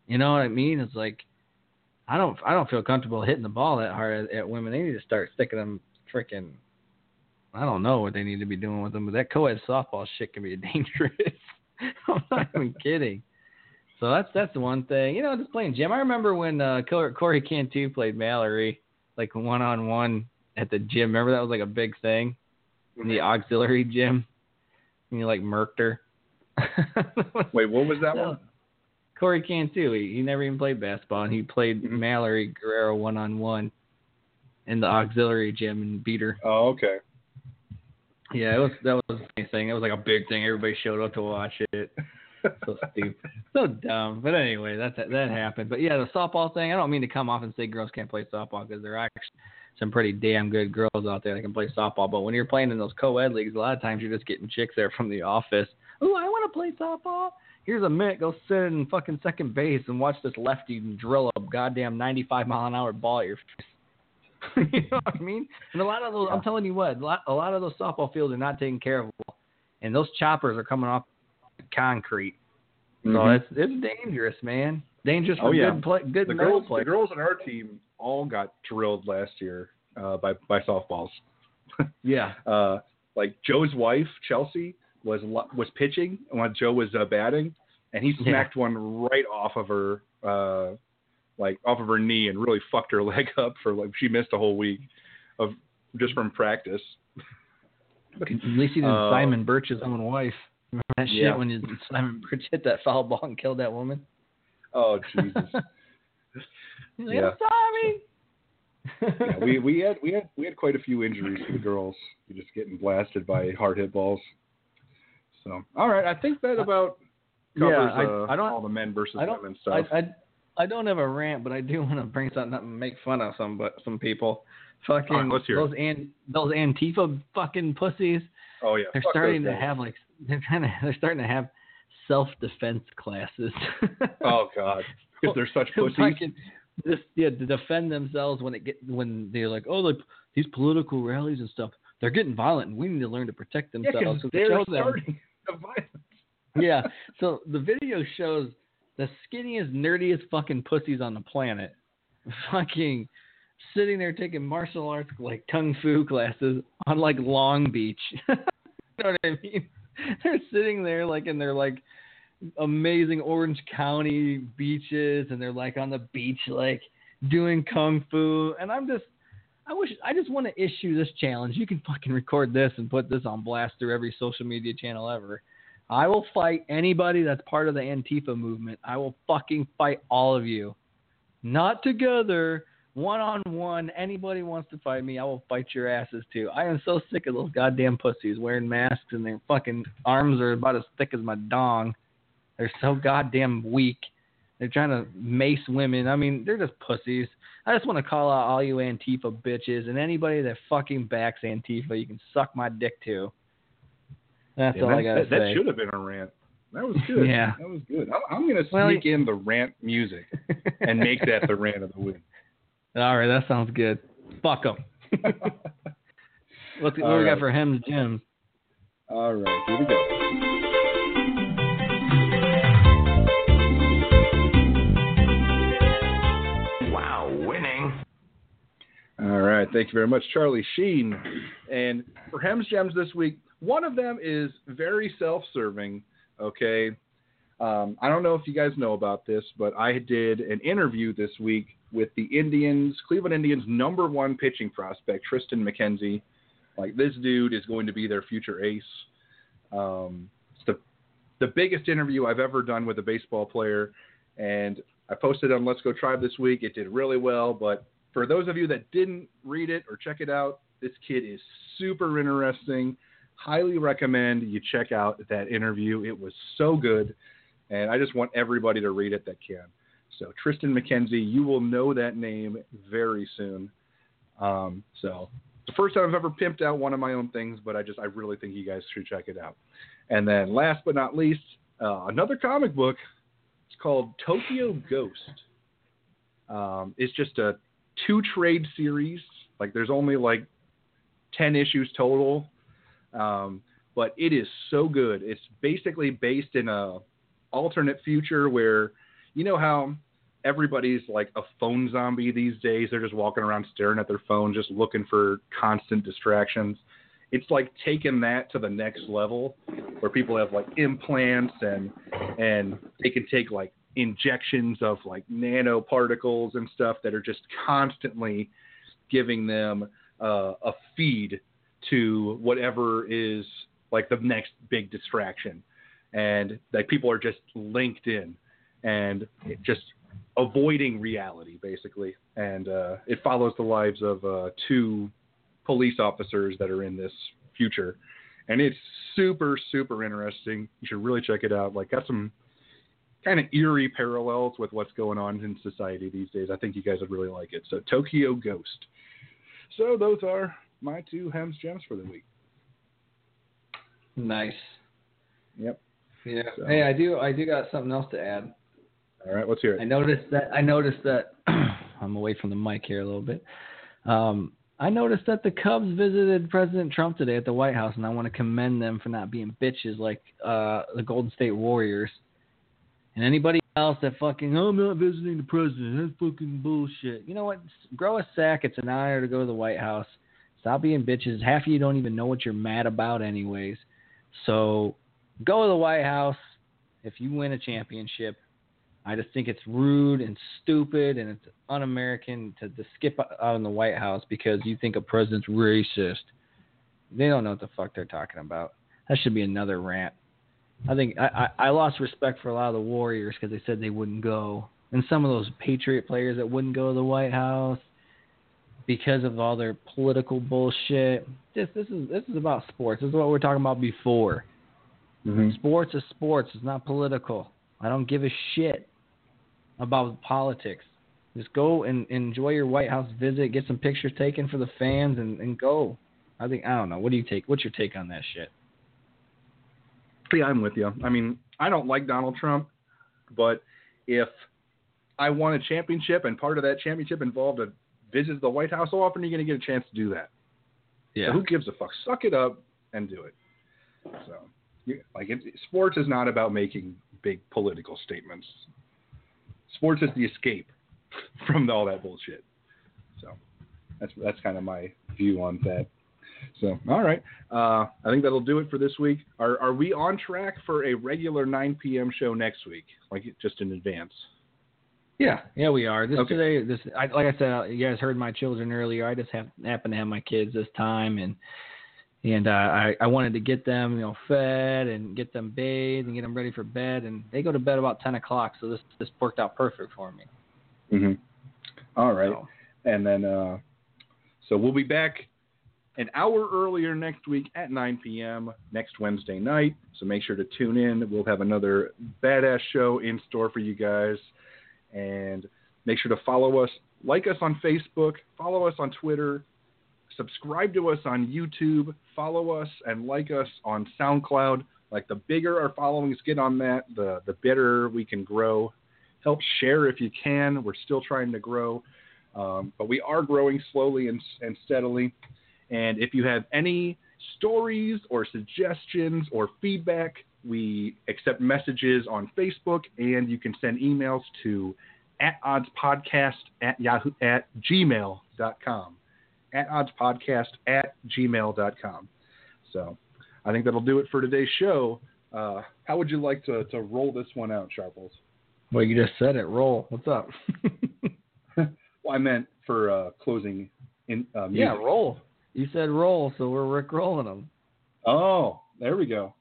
You know what I mean? It's like I don't I don't feel comfortable hitting the ball that hard at, at women. They need to start sticking them freaking. I don't know what they need to be doing with them, but that co-ed softball shit can be dangerous. I'm not even kidding. So that's that's the one thing. You know, just playing gym. I remember when uh, Corey Cantu played Mallory like one on one at the gym. Remember that was like a big thing in the auxiliary gym. And you like murked her. Wait, what was that one? Corey Cantu. He, he never even played basketball, and he played mm-hmm. Mallory Guerrero one on one in the auxiliary gym and beat her. Oh, okay. Yeah, it was that was a thing. It was like a big thing. Everybody showed up to watch it so stupid, so dumb. But anyway, that that happened. But yeah, the softball thing. I don't mean to come off and say girls can't play softball because there are actually some pretty damn good girls out there that can play softball. But when you're playing in those co-ed leagues, a lot of times you're just getting chicks there from the office. Oh, I want to play softball. Here's a minute. Go sit in fucking second base and watch this lefty drill a goddamn 95 mile an hour ball at your face. you know what I mean? And a lot of those, I'm telling you what, a lot, a lot of those softball fields are not taken care of, and those choppers are coming off concrete. Mm-hmm. So it's it's dangerous, man. Dangerous for oh, yeah. good play, good the girls, players. The girls on our team all got drilled last year uh, by by softballs. yeah. Uh, like Joe's wife Chelsea was was pitching when Joe was uh, batting, and he smacked yeah. one right off of her, uh, like off of her knee, and really fucked her leg up for like she missed a whole week of just from practice. At least he didn't uh, Simon Birch's own wife. Remember that shit yeah. when Simon Birch hit that foul ball and killed that woman? Oh Jesus! He's like, yeah. I'm sorry. yeah, we we had we had we had quite a few injuries for the girls. We're just getting blasted by hard hit balls. So all right, I think that about covers yeah, I, uh, I don't, all the men versus women stuff. I, I, I don't have a rant, but I do want to bring something up and make fun of some but some people. Fucking right, those an, those Antifa fucking pussies. Oh yeah, they're Fuck starting to have like they're kind of they're starting to have self defense classes. oh god, if they're such pussies. Fucking, just yeah to defend themselves when it get when they're like oh like these political rallies and stuff they're getting violent and we need to learn to protect themselves. Yeah, they're starting the violence. yeah, so the video shows the skinniest, nerdiest fucking pussies on the planet, fucking sitting there taking martial arts like kung fu classes on like Long Beach. you know what I mean? They're sitting there like in their like amazing Orange County beaches, and they're like on the beach like doing kung fu, and I'm just. I wish I just want to issue this challenge. You can fucking record this and put this on blast through every social media channel ever. I will fight anybody that's part of the Antifa movement. I will fucking fight all of you. Not together, one on one, anybody wants to fight me, I will fight your asses too. I am so sick of those goddamn pussies wearing masks and their fucking arms are about as thick as my dong. They're so goddamn weak. They're trying to mace women. I mean, they're just pussies. I just want to call out all you Antifa bitches and anybody that fucking backs Antifa, you can suck my dick too. That's yeah, all that, I gotta say. That should have been a rant. That was good. yeah, that was good. I'm, I'm gonna sneak well, in the rant music and make that the rant of the week. All right, that sounds good. Fuck them. what, what All we right. got for Hems Jim? All right, here we go. Wow, winning. All right, thank you very much, Charlie Sheen. And for Hemm's Gems this week, one of them is very self-serving. Okay, um, I don't know if you guys know about this, but I did an interview this week with the Indians, Cleveland Indians' number one pitching prospect, Triston McKenzie. Like this dude is going to be their future ace. Um, it's the the biggest interview I've ever done with a baseball player, and I posted on Let's Go Tribe this week. It did really well, but for those of you that didn't read it or check it out, this kid is super interesting. Highly recommend you check out that interview. It was so good, and I just want everybody to read it that can. So Triston McKenzie, you will know that name very soon. Um, so the first time I've ever pimped out one of my own things, but I just I really think you guys should check it out. And then last but not least, uh, another comic book. It's called Tokyo Ghost. Um, it's just a two trade series. Like there's only like ten issues total. Um, but it is so good. It's basically based in a alternate future where you know how everybody's like a phone zombie these days. They're just walking around staring at their phone, just looking for constant distractions. It's like taking that to the next level where people have like implants and and they can take like injections of like nanoparticles and stuff that are just constantly giving them uh, a feed to whatever is like the next big distraction. And like people are just linked in and just avoiding reality basically. And uh, it follows the lives of uh, two police officers that are in this future. And it's super super interesting. You should really check it out. Like got some kind of eerie parallels with what's going on in society these days. I think you guys would really like it. So tokyo ghost. So those are my two Hemm's Gems for the week Nice. yep Yeah. So- Hey, I do. I do got something else to add. all right let's hear I noticed that. I noticed that. I'm away from the mic here a little bit. Um, I noticed that the Cubs visited President Trump today at the White House, and I want to commend them for not being bitches like uh, the Golden State Warriors. And anybody else that fucking, oh, I'm not visiting the president. That's fucking bullshit. You know what? Grow a sack. It's an honor to go to the White House. Stop being bitches. Half of you don't even know what you're mad about, anyways. So go to the White House if you win a championship. I just think it's rude and stupid and it's un-American to, to skip out in the White House because you think a president's racist. They don't know what the fuck they're talking about. That should be another rant. I think I, I, I lost respect for a lot of the Warriors because they said they wouldn't go, and some of those Patriot players that wouldn't go to the White House because of all their political bullshit. This this is this is about sports. This is what we are talking about before. mm-hmm. Sports is sports. It's not political. I don't give a shit about politics. Just go and enjoy your White House visit, get some pictures taken for the fans, and, and go. I think I don't know. What do you take? What's your take on that shit? Yeah, I'm with you. I mean, I don't like Donald Trump, but if I won a championship and part of that championship involved a visit to the White House, how often are you going to get a chance to do that? So who gives a fuck? Suck it up and do it. So, you, like, it, sports is not about making big political statements. Sports is the escape from all that bullshit. So, that's that's kind of my view on that. So, all right. Uh, I think that'll do it for this week. Are are we on track for a regular 9 p.m. show next week? Like just in advance. Yeah, yeah, we are. This Okay. today, this I, like I said, you guys heard my children earlier. I just have, happen to have my kids this time, and and uh, I I wanted to get them, you know, fed and get them bathed and get them ready for bed, and they go to bed about ten o'clock. So this this worked out perfect for me. Mm-hmm. All right. So, And then, uh, so we'll be back an hour earlier next week at 9 p.m. next Wednesday night. So make sure to tune in. We'll have another badass show in store for you guys. And make sure to follow us, like us on Facebook, follow us on Twitter, subscribe to us on YouTube, follow us and like us on SoundCloud. Like the bigger our followings get on that, the the better we can grow. Help share if you can. We're still trying to grow, um, but we are growing slowly and, and steadily. And if you have any stories or suggestions or feedback, we accept messages on Facebook, and you can send emails to at oddspodcast at yahoo at gmail.com. At oddspodcast at gmail.com. So I think that'll do it for today's show. Uh, how would you like to, to roll this one out, Sharples? well, you just said it. Roll. What's up? Well, I meant for uh, closing in uh, yeah, roll. You said roll, so we're Rick rolling them. Oh, there we go.